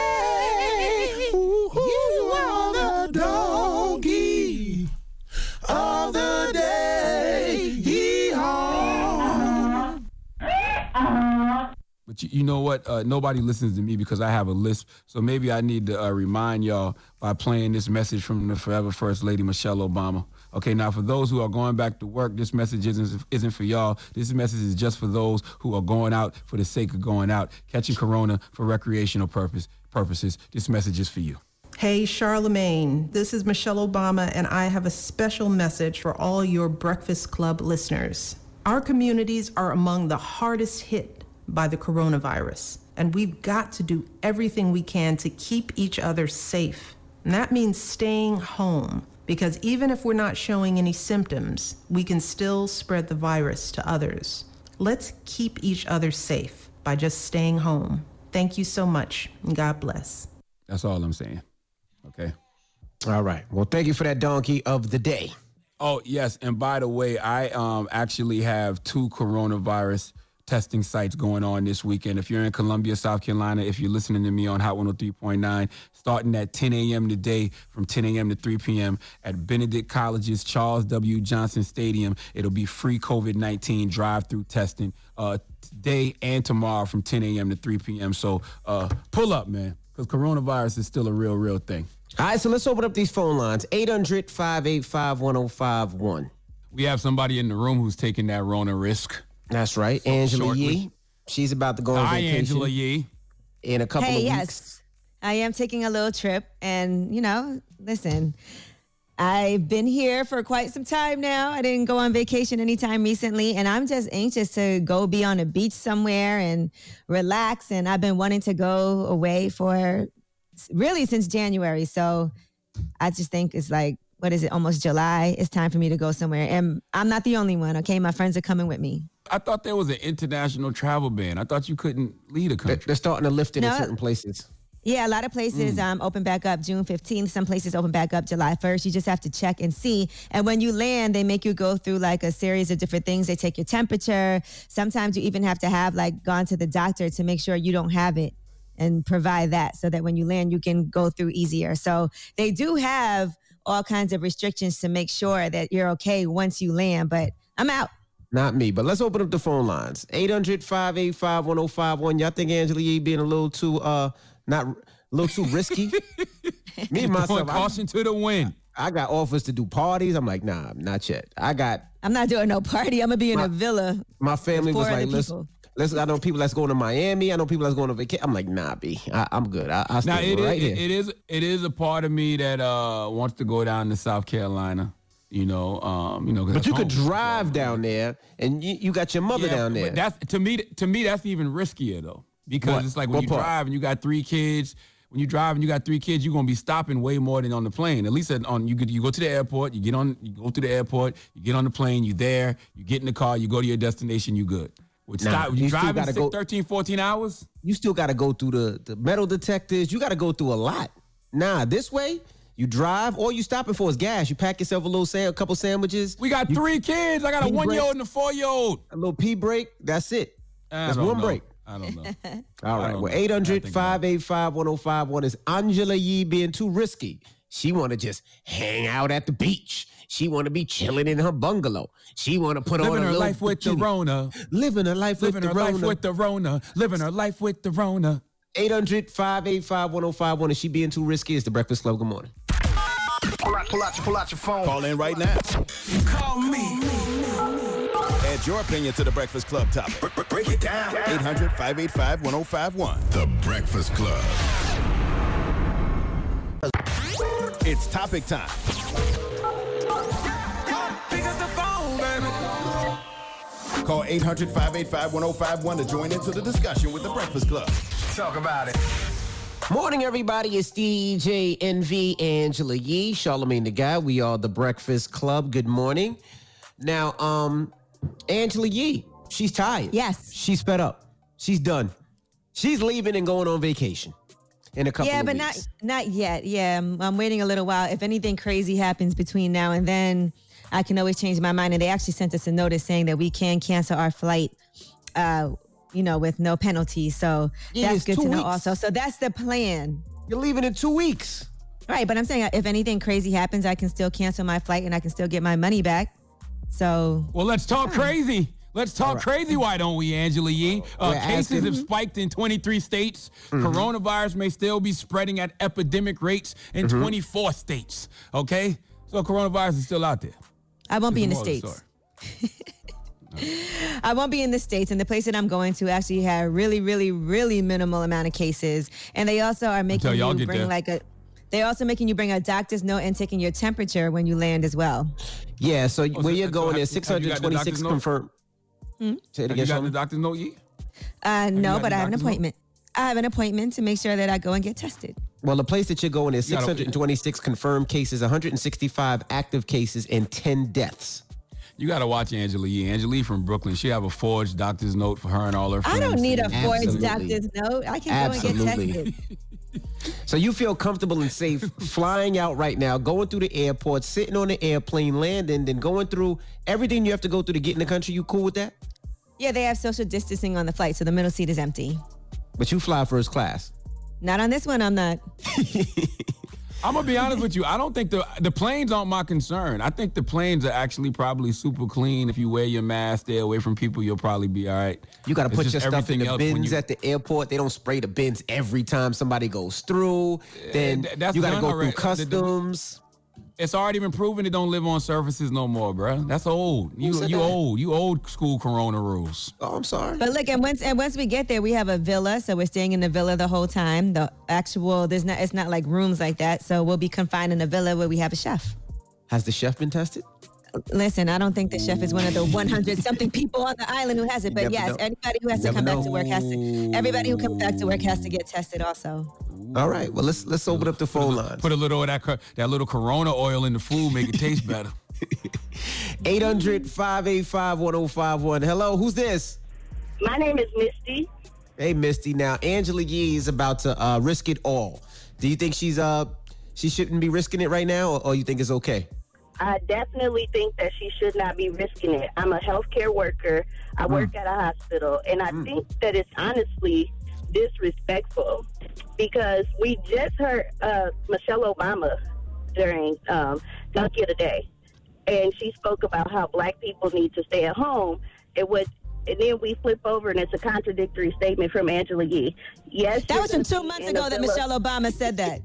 But you, you know what? Uh, nobody listens to me because I have a lisp. So maybe I need to uh, remind y'all by playing this message from the forever First Lady Michelle Obama. Okay, now for those who are going back to work, this message isn't, isn't for y'all. This message is just for those who are going out for the sake of going out, catching corona for recreational purpose purposes. This message is for you. Hey, Charlamagne, this is Michelle Obama, and I have a special message for all your Breakfast Club listeners. Our communities are among the hardest hit by the coronavirus, and we've got to do everything we can to keep each other safe. And that means staying home, because even if we're not showing any symptoms, we can still spread the virus to others. Let's keep each other safe by just staying home. Thank you so much, and God bless. That's all I'm saying. Okay. All right. Well, thank you for that donkey of the day. Oh yes, and by the way, I um actually have two coronavirus testing sites going on this weekend. If you're in Columbia, South Carolina, if you're listening to me on Hot 103.9, starting at 10 a.m. today from 10 a.m. to 3 p.m. at Benedict College's Charles W. Johnson Stadium. It'll be free COVID 19 drive through testing uh, today and tomorrow from 10 a.m. to 3 p.m. So uh, pull up, man, because coronavirus is still a real, real thing. All right, so let's open up these phone lines 800 585 1051. We have somebody in the room who's taking that Rona risk. That's right. Angela shortly. Yee. She's about to go on Hi, vacation Angela Yee. in a couple hey, of yes. weeks. I am taking a little trip. And, you know, listen, I've been here for quite some time now. I didn't go on vacation anytime recently. And I'm just anxious to go be on a beach somewhere and relax. And I've been wanting to go away for really since January. So I just think it's like, what is it, almost July? It's time for me to go somewhere. And I'm not the only one, okay? My friends are coming with me. I thought there was an international travel ban. I thought you couldn't leave a country. They're starting to lift it in certain places. Yeah, a lot of places Mm. um, open back up June 15th. Some places open back up July 1st. You just have to check and see. And when you land, they make you go through like a series of different things. They take your temperature. Sometimes you even have to have like gone to the doctor to make sure you don't have it and provide that so that when you land, you can go through easier. So they do have all kinds of restrictions to make sure that you're okay once you land. But I'm out. Not me, but let's open up the phone lines. 800 585 1051. Y'all think Angela Yee being a little too, uh, not a little too risky? <laughs> me and myself, Throwing I, caution to the wind. I got offers to do parties. I'm like, nah, not yet. I got I'm not doing no party. I'm going to be in a villa. my family was like, listen, people. Let's. I know people that's going to Miami. I know people that's going to vacation. I'm like, nah, B, I, I'm good. I, I Now stay it is, right here. it is it is a part of me that uh wants to go down to South Carolina. You know, um, you know, but you could home. drive down there, and you, you got your mother Yeah, down there. That's to me. To me, that's even riskier though, because What? it's like when What you part? drive and you got three kids. When you drive and you got three kids, you're gonna be stopping way more than on the plane. At least on you you go to the airport, you get on, you go to the airport, you get on the plane, you there, you get in the car, you go to your destination, you good. With Nah, stop, you, you driving gotta six, go- 13, 14 hours. you still got to go through the, the metal detectors. You got to go through a lot. Nah, this way, you drive. All you stopping for is gas. You pack yourself a little sam- a couple sandwiches. We got three kids. I got a one year old and a four year old. A little pee break. That's it. I That's one know. break. I don't know. <laughs> All I right. don't Well, know. 800 585 1051 is Angela Yee being too risky. She want to just hang out at the beach. She want to be chilling in her bungalow. She want to put on Living a her little life with the. Rona. Living her life with the Kona Corona. Living with her the life Rona. with the Rona. Living her life with the Rona. 800 585 1051. Is she being too risky? It's the Breakfast Club. Good morning. Pull out, pull out, your, pull out your phone. Call in right now. Call me. Add your opinion to the Breakfast Club topic. Break it down. 800 585 1051. The Breakfast Club. It's topic time. Call 800 585 1051 to join into the discussion with The Breakfast Club. Talk about it. Morning, everybody. It's DJ Envy Angela Yee, Charlamagne the Guy. We are the Breakfast Club. Good morning. Now, um, Angela Yee, she's tired. Yes. She's fed up. She's done. She's leaving and going on vacation in a couple yeah, of but weeks. not not yet. Yeah, I'm, I'm waiting a little while. If anything crazy happens between now and then, I can always change my mind. And they actually sent us a notice saying that we can cancel our flight. Uh, you know, with no penalty. So Yeah, that's it's good two to know also. So that's the plan. You're leaving in two weeks. Right, but I'm saying if anything crazy happens, I can still cancel my flight and I can still get my money back. So Well, let's talk crazy. Let's talk crazy. Why don't we, Angela Yee? Uh, cases asking- have spiked in 23 states. Mhm. Coronavirus may still be spreading at epidemic rates in Mhm. 24 states. Okay, so coronavirus is still out there. I won't be in the Here's the moral of states. <laughs> I won't be in the states, and the place that I'm going to actually had really, really, really minimal amount of cases. And they also are making y'all you get bring there. like a. They're also making you bring a doctor's note and taking your temperature when you land as well. Yeah, so Oh, where so- you're so going is have you 626 confirmed. Hmm? Say it Have you got the doctor's note yet? Uh, no, but I have an doctor's note? appointment. I have an appointment to make sure that I go and get tested. Well, the place that you're going is 626 confirmed cases, 165 active cases, and 10 deaths. You got to watch Angela Yee. Angela Yee from Brooklyn. She have a forged doctor's note for her and all her friends. I don't need a forged Absolutely. doctor's note. I can go and get Absolutely. tested. <laughs> So you feel comfortable and safe flying out right now, going through the airport, sitting on the airplane, landing, then going through everything you have to go through to get in the country. You cool with that? Yeah, they have social distancing on the flight, so the middle seat is empty. But you fly first class. Not on this one, I'm not. <laughs> I'm gonna be honest with you. I don't think the the planes aren't my concern. I think the planes are actually probably super clean. If you wear your mask, stay away from people, you'll probably be all right. You got to It's put your stuff in everything the bins you- at the airport. They don't spray the bins every time somebody goes through. Then th- that's you got to go already. through The- the- customs. It's already been proven it don't live on surfaces no more, bruh. That's old. You you that? old. You old school Corona rules. Oh, I'm sorry. But look, and once and once we get there, we have a villa, so we're staying in the villa the whole time. The actual there's not it's not like rooms like that, so we'll be confined in a villa where we have a chef. Has the chef been tested? Listen, I don't think the chef is one of the 100 something people on the island who has it, but yes, know. anybody who has You to never come back to work has to. Everybody who comes back to work has to get tested also. All right. Well, let's let's open up the phone lines. Put a little of that that little Corona oil in the food, make it taste better. <laughs> 800 585 1051. Hello, who's this? My name is Misty. Hey, Misty. Now, Angela Yee is about to uh, risk it all. Do you think she's uh she shouldn't be risking it right now, or, or you think it's okay? I definitely think that she should not be risking it. I'm a healthcare worker. I work at a hospital, and I think that it's honestly disrespectful because we just heard uh, Michelle Obama during um, Donkey of the Day, and she spoke about how black people need to stay at home. It was. And then we flip over, and it's a contradictory statement from Angela Yee. Yes, That was from two months ago that Michelle Obama said that.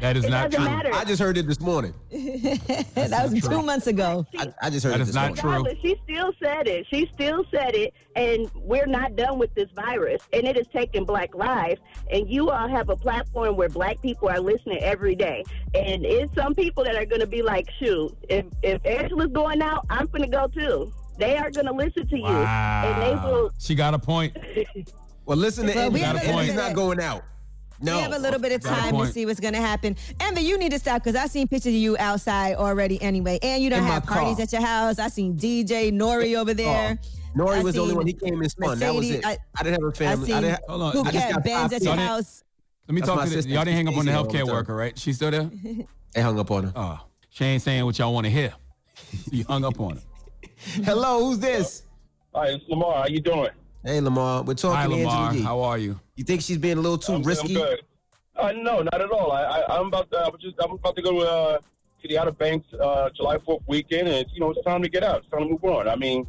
That is It not true. matter. I just heard it this morning. <laughs> that was two months ago. I, I just heard That it is this not morning. true. She still said it. She still said it, and we're not done with this virus. And it has taken black lives. And you all have a platform where black people are listening every day. And it's some people that are going to be like, shoot, if, if Angela's going out, I'm going to go too. They are going to listen to you. And they will. She got a point. <laughs> Well, listen to Well, we Andy. have a Andy's little not going out. No. We have a little bit of time to see what's going to happen. Amber, you need to stop because I've seen pictures of you outside already anyway. And you don't have parties car. at your house. I seen DJ Nori over there. Nori I was the only one. He came and spun. That was it. I- I, didn't have a I family. seen I didn't. Hold on. who I just got bands at your house. Let me That's talk to this. sister. Y'all didn't hang up on the She's all the healthcare worker, right? She's still there? They hung up on her. Oh, she ain't saying what y'all want to hear. <laughs> You hung up on her. Hello, who's this? Hi, it's Lamar. How you doing? Hey, Lamar. We're talking Hi, to Lamar. Angela Yee. How are you? You think she's being a little too I'm, risky? I'm good. Uh, no, not at all. I, I, I'm about to, I'm just I'm about to go uh, to the Outer Banks uh, July 4th weekend, and it's, you know it's time to get out. It's time to move on. I mean,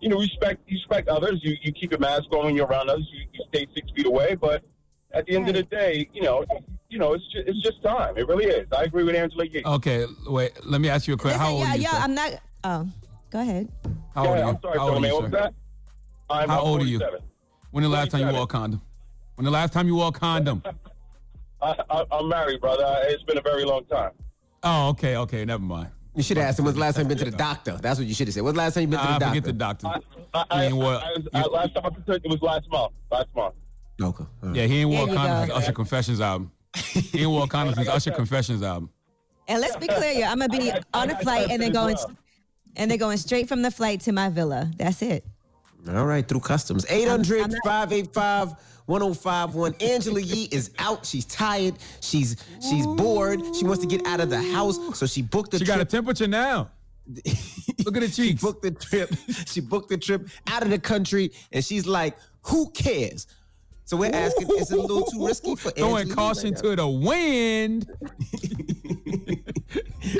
you know, respect you respect others. You you keep your mask on when you're around others. You, you stay six feet away. But at the end of the day, you know, you know, it's just, it's just time. It really is. I agree with Angela Yee. Okay, wait. Let me ask you a question. How old yeah, are you? yeah, sir? I'm not. Oh, go ahead. How old Yeah, are you? I'm sorry, How old are Charlamagne. you, What was sir? That? I'm How old are you? When the last time you 47. wore a condom? When the last time you wore a condom? <laughs> I, I, I'm married, brother. It's been a very long time. Oh, okay, okay. Never mind. You should have asked him when's the last time you been to the <laughs> doctor. That's what you should have said. When's the last time you been to the ah, doctor? I doctor? forget the doctor. I, I, He ain't wore- I, I, last time I took it was last month. Last month. Okay. Yeah, he ain't wore There you condoms since go. Usher Confessions album. he ain't wore condoms since Usher Confessions album. And let's be clear, here, I'm gonna be on a flight and then going and then going straight from the flight to my villa. That's it. All right, through customs. 800 585 1051. Angela Yee is out. She's tired. She's she's bored. She wants to get out of the house. So she booked the She trip. got a temperature now. <laughs> Look at the she booked the trip. She booked the trip out of the country, and she's like, "Who cares?" So we're asking, is it a little too risky for Angela Throwing Yee caution right now? to the wind.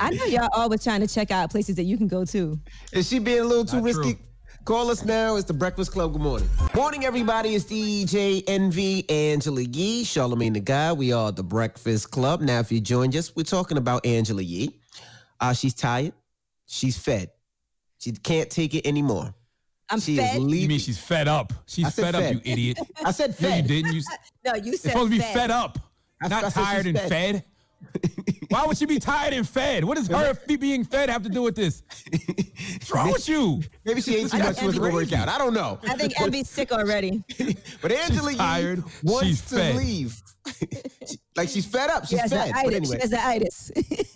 I know y'all always trying to check out places that you can go to. Is she being a little too Not risky? true. Call us now. It's the Breakfast Club. Good morning. Morning, everybody. It's DJ Envy, Angela Yee, Charlamagne the Guy. We are the Breakfast Club. Now, if you joined us, we're talking about Angela Yee. Uh, she's tired. She's fed. She can't take it anymore. I'm she fed. is You leaving. mean she's fed up? She's I said fed, up, you idiot. <laughs> I said No, you didn't. You, <laughs> No, you it's said supposed to be fed. fed up, I- not I said tired and fed. fed. Why would she be tired and fed? What does her fe- being fed have to do with this? What's wrong with you? Maybe she ate too I much. think She wants to work out. I don't know. I think Envy's sick already. <laughs> But Angela She's tired. wants She's to fed. leave. <laughs> like she's fed up. She's has fed. the But anyway, She has the itis. <laughs>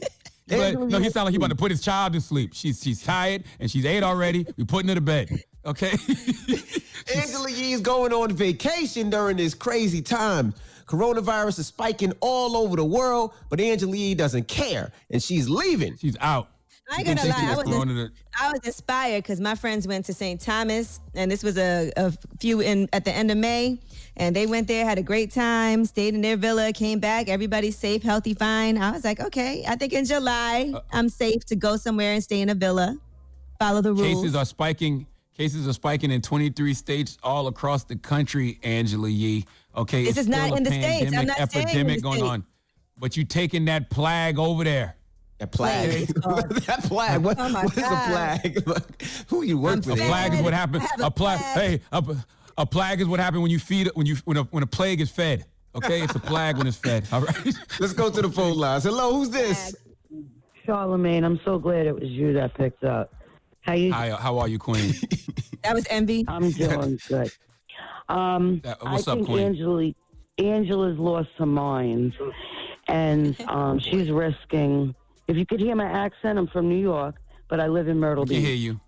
But, no, he sounded like he about to put his child to sleep. She's she's tired and she's ate already. We putting her to bed. Okay. Angela Yee's going on vacation during this crazy time. Coronavirus is spiking all over the world, but Angela Yee doesn't care, and she's leaving. she's out. I ain't gonna lie. I was was, in- I was inspired because my friends went to St. Thomas, and this was a, a few in at the end of May, and they went there, had a great time, stayed in their villa, came back, everybody's safe, healthy, fine. I was like, okay, I think in July Uh, I'm safe to go somewhere and stay in a villa, follow the rules. Cases are spiking. Cases are spiking in 23 states all across the country. Angela Yee. Okay, This it's is not a in the States. I'm pandemic, not staying in epidemic the going States. on. But you taking that plague over there. That flag. <laughs> that flag. Oh what, Oh what is a God. flag? <laughs> Who you work A with? flag is what happens. A A plague. flag. Hey, a, a plague is what happens when you feed when you when a, when a plague is fed. Okay, it's a plague when it's fed. All right. <laughs> Let's go to the phone lines. Hello, who's this? Charlamagne, I'm so glad it was you that picked up. How you? Hi, how are you, Queen? <laughs> that was envy. I'm doing <laughs> good. Um, Uh, what's I up, think Queen? Angela, Angela's lost her mind, and um, she's risking. If you could hear my accent, I'm from New York, but I live in Myrtle We can Beach. hear you.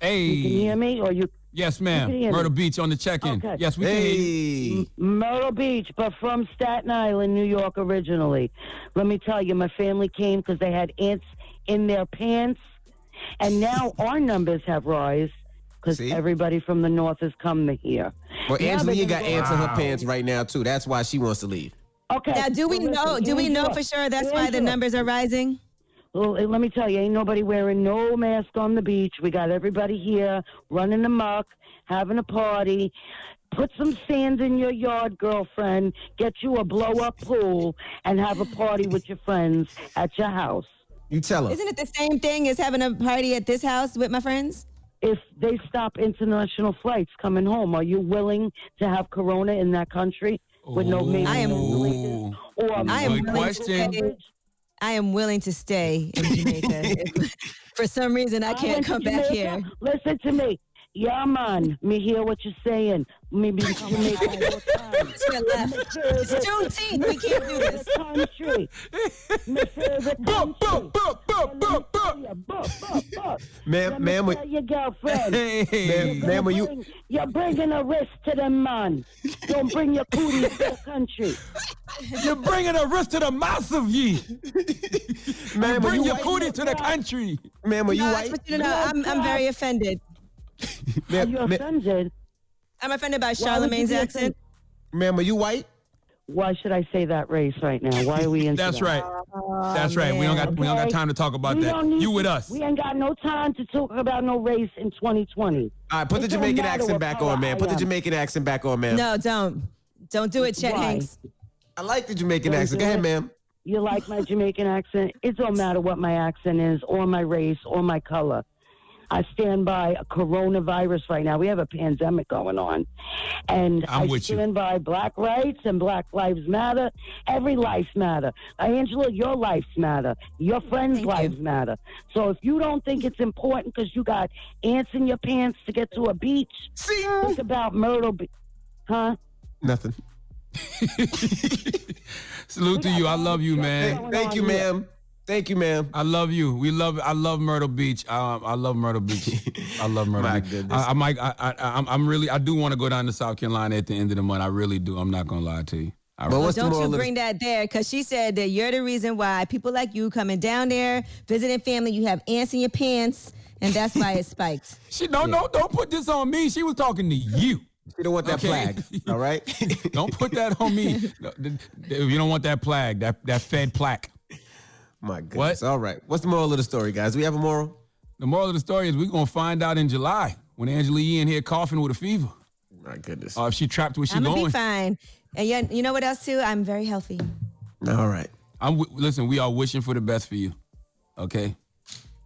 Hey. You can hear me, or you? Yes, You can ma'am. me. Myrtle Beach on the check-in. Okay. Yes, we can hear you. Hey. Myrtle Beach, but from Staten Island, New York originally. Let me tell you, my family came because they had ants in their pants, and now <laughs> our numbers have rise because everybody from the north has come to here. Well, Now Angela they're Yee gonna got go- ants in her pants right now too. That's why she wants to leave. Okay. Now, do we so listen, know? Do we know for sure that's why the numbers are rising? Well, eh, let me tell you, ain't nobody wearing no mask on the beach. We got everybody here running amok, having a party. Put some sand in your yard, girlfriend. Get you a blow up pool and have a party with your friends at your house. You tell her. Isn't it the same thing as having a party at this house with my friends? If they stop international flights coming home, are you willing to have corona in that country with no Ooh. major I am- ventilators or I am Good willing question. to stay. I am willing to stay in Jamaica. <laughs> If- for some reason, I can't went to come back Jamaica. here. Listen to me. Yeah, man. Me hear what you're saying. Maybe <laughs> oh Jamaica all the time. We're left. It's Juneteenth. We can't do this. country. <laughs> My favorite country. Ma'am, Let me ma'am, tell your girlfriend. <laughs> Hey. ma'am, ma'am, when you Bring- You're bringing a risk to them, man. Don't bring your cooties to the country. You're bringing a risk to the massive ye. ma'am, You bring you your cootie to the country. ma'am, when you No, white, just want you I'm, I'm very offended. <laughs> Are ma'am, you ma'am, offended? I'm offended by Why Charlamagne's be accent. ma'am, are you white? Why should I say that race right now? Why are we in? That's that? right. Oh, That's right. We don't got we don't got time to talk about We that. You to- with us. We ain't got no time to talk about no race in 2020. All right, put the It don't Jamaican accent back on, man. I Put the. Jamaican accent back on, man. No, don't. Don't do it, Chet Why? Hanks. I like the Jamaican Don't accent. Go ahead, it. ma'am. You like my Jamaican accent? It don't matter what my accent is, or my race, or my color. I stand by a coronavirus right now. We have a pandemic going on. And I'm I with you. stand by black rights and black lives matter. Every life matter. Angela, your lives matter. Your friends' lives matter. So if you don't think it's important because you got ants in your pants to get to a beach, think about Myrtle Beach. Huh? Nothing. <laughs> Salute to you. I love you, man. Thank- thank you, ma'am. Thank you, ma'am. I love you. We love. I love Myrtle Beach. Um, I love Myrtle Beach. I love Myrtle My Beach. goodness. I, I might. I, I, I'm, I'm really. I do want to go down to South Carolina at the end of the month. I really do. I'm not gonna lie to you. I Well, really- what's the Don't moral you of bring that there because she said that you're the reason why people like you coming down there, visiting family, you have ants in your pants, and that's why it spiked. <laughs> She don't don't don't put this on me. She was talking to you. You don't want that flag, all right? <laughs> don't put that on me. <laughs> No, th- th- You don't want that flag. That that Fed plaque. My goodness. All right. What's the moral of the story, guys? We have a moral. The moral of the story is we're gonna find out in July when Angela Yee in here coughing with a fever. My goodness. Or if she trapped where she I'm gonna going. be fine. And you, you know what else too? I'm very healthy. All right. I'm w- listen. We are wishing for the best for you. Okay.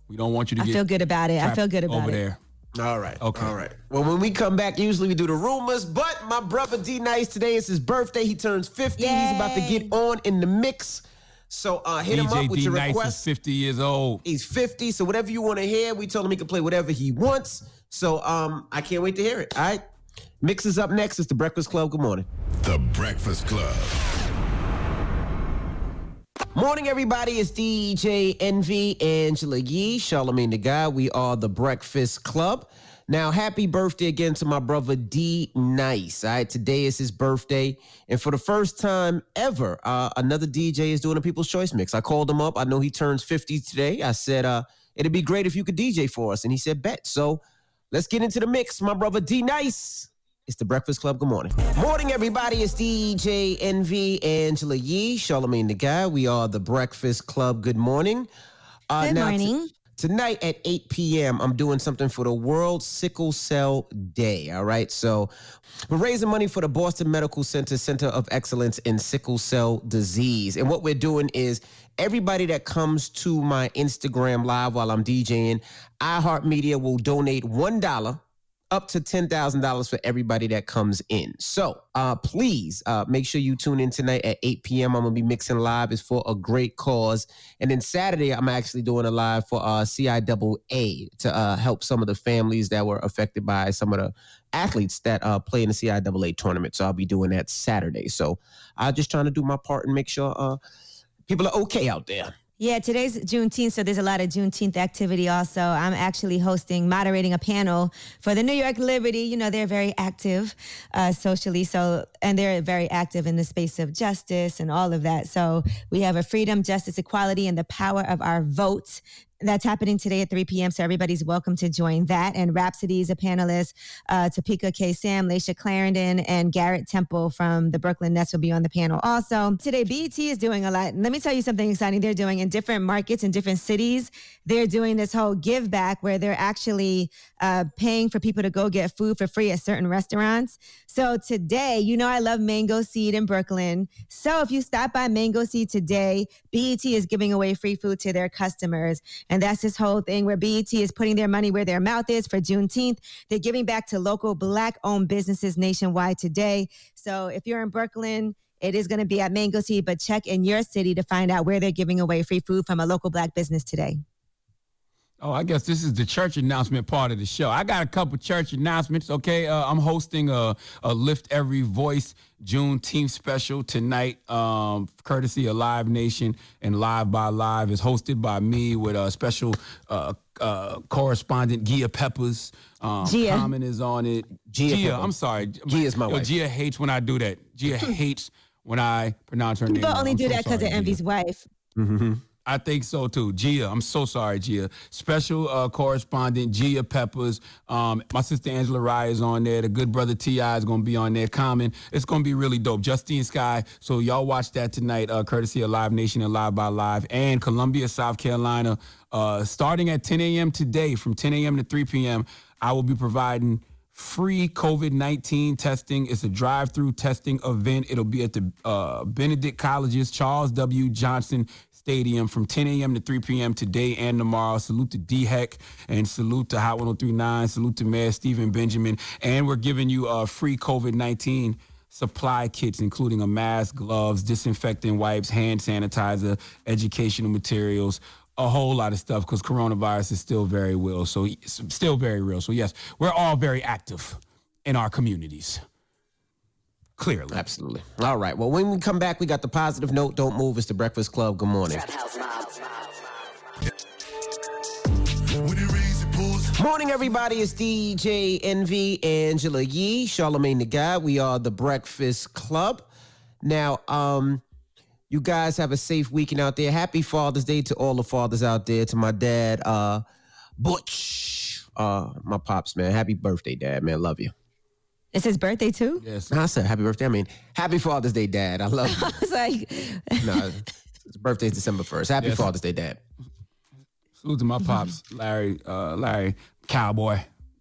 We don't want you to I get. feel good about it. I feel good about it. over it. there. All right. Okay. All right. Well, when we come back, usually we do the rumors, but my brother D Nice today is his birthday. He turns 50. He's about to get on in the mix. So uh, hit him up with D your Nice request. is 50 years old. He's 50. So whatever you want to hear, we told him he can play whatever he wants. So um, I can't wait to hear it. All right. Mix is up next. It's the Breakfast Club. Good morning. The Breakfast Club. Morning, everybody. It's DJ Envy, Angela Yee, Charlamagne the Guy. We are the Breakfast Club. Now, happy birthday again to my brother D Nice. All right, today is his birthday, and for the first time ever, uh, another DJ is doing a People's Choice mix. I called him up. I know he turns 50 today. I said, uh, it'd be great if you could DJ for us, and he said, bet. So let's get into the mix. My brother D Nice. It's the Breakfast Club. Good morning. Morning, everybody. It's DJ Envy, Angela Yee, Charlamagne the Guy. We are the Breakfast Club. Good morning. Uh, Good now, t- morning. Tonight at 8 p.m., I'm doing something for the World Sickle Cell Day. All right. So we're raising money for the Boston Medical Center Center of Excellence in Sickle Cell Disease. And what we're doing is everybody that comes to my Instagram live while I'm DJing, iHeartMedia will donate $1 up to $10,000 for everybody that comes in. So uh, please uh, make sure you tune in tonight at 8 p.m. I'm going to be mixing live. It's for a great cause. And then Saturday, I'm actually doing a live for uh, CIAA to uh, help some of the families that were affected by some of the athletes that uh, play in the CIAA tournament. So I'll be doing that Saturday. So I'm just trying to do my part and make sure uh, people are okay out there. Yeah, today's Juneteenth, so there's a lot of Juneteenth activity also. I'm actually hosting, moderating a panel for the New York Liberty. You know, they're very active uh, socially, so and they're very active in the space of justice and all of that. So we have a freedom, justice, equality, and the power of our vote. That's happening today at 3 p.m. So everybody's welcome to join that. And Rapsody is a panelist. Uh, Topeka K. Sam, Layshia Clarendon, and Garrett Temple from the Brooklyn Nets will be on the panel also. Today, BET is doing a lot. Let me tell you something exciting they're doing in different markets in different cities. They're doing this whole give back where they're actually uh, paying for people to go get food for free at certain restaurants. So today, you know, I love Mango Seed in Brooklyn. So if you stop by Mango Seed today, BET is giving away free food to their customers. And that's this whole thing where BET is putting their money where their mouth is for Juneteenth. They're giving back to local black owned businesses nationwide today. So if you're in Brooklyn, it is going to be at Mango Seed, but check in your city to find out where they're giving away free food from a local black business today. Oh, I guess this is the church announcement part of the show. I got a couple church announcements. Okay, uh, I'm hosting a, a Lift Every Voice Juneteenth special tonight, um, courtesy of Live Nation and Live by Live. is hosted by me with a special uh, uh, correspondent, Gia Peppers. Um, Gia. Common is on it. Gia Gia, I'm sorry. Gia is my Yo, wife. Gia hates when I do that. Gia <laughs> hates when I pronounce her name. People only I'm do so that because of Envy's wife. I think so too. Gia, I'm so sorry, Gia. Special uh, correspondent Gia Peppers. Um, my sister Angela Rye is on there. The good brother Ti is gonna be on there. Common. It's gonna be really dope. Justine Skye. So y'all watch that tonight, uh, courtesy of Live Nation and Live by Live and Columbia, South Carolina. Uh, starting at 10 a.m. today, from 10 a.m. to 3 p.m. I will be providing free COVID 19 testing. It's a drive through testing event. It'll be at the uh, Benedict College's Charles W. Johnson Stadium from 10 a.m. to 3 p.m. today and tomorrow. Salute to DHEC and salute to Hot 1039. Salute to Mayor Stephen Benjamin. And we're giving you a free COVID 19 supply kits, including a mask, gloves, disinfectant wipes, hand sanitizer, educational materials, a whole lot of stuff because coronavirus is still very real. So still very real. So yes, we're all very active in our communities. Clearly. Absolutely. All right. Well, when we come back, we got the positive note. Don't move. It's the Breakfast Club. Good morning. Morning, everybody. It's DJ Envy, Angela Yee, Charlamagne the Guy. We are the Breakfast Club. Now, um, you guys have a safe weekend out there. Happy Father's Day to all the fathers out there. To my dad, uh, Butch, uh, my pops, man. Happy birthday, dad, man. Love you. It's his birthday too. Yes. I said happy birthday. I mean, happy Father's Day, dad. I love <laughs> you. I was like, no, his birthday's December first. Happy Yes. Father's Day, dad. Salute to my pops, Larry, uh, Larry Cowboy,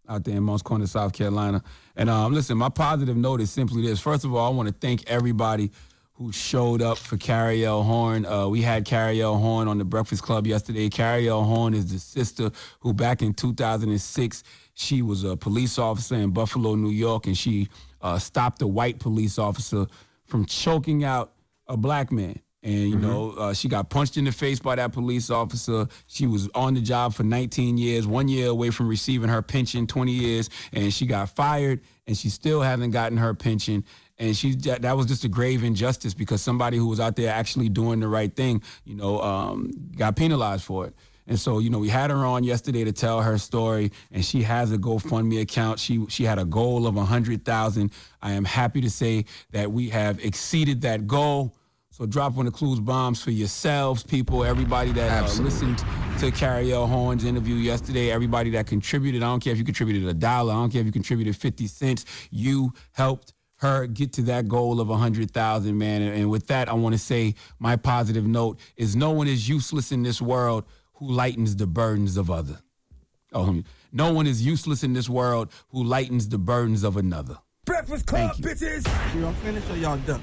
out there in Moncks Corner, South Carolina. And um, listen, my positive note is simply this. First of all, I want to thank everybody who showed up for Cariol Horne. Uh, we had Cariol Horne on the Breakfast Club yesterday. Cariol Horne is the sister who, back in 2006, she was a police officer in Buffalo, New York, and she uh, stopped a white police officer from choking out a black man. And you know, uh, she got punched in the face by that police officer. She was on the job for 19 years, one year away from receiving her pension, 20 years, and she got fired, and she still hasn't gotten her pension. And she that that was just a grave injustice because somebody who was out there actually doing the right thing, you know, um, got penalized for it. And so, you know, we had her on yesterday to tell her story, and she has a GoFundMe account. She she had a goal of a hundred thousand. I am happy to say that we have exceeded that goal. So drop one of the clues bombs for yourselves, people, everybody that uh, listened to Cariol Horne's interview yesterday, everybody that contributed. I don't care if you contributed a dollar. I don't care if you contributed 50 cents. You helped her get to that goal of 100,000, man. And, and with that, I want to say my positive note is no one is useless in this world who lightens the burdens of other. Oh, no one is useless in this world who lightens the burdens of another. Breakfast Club, bitches. Y'all finished or y'all done?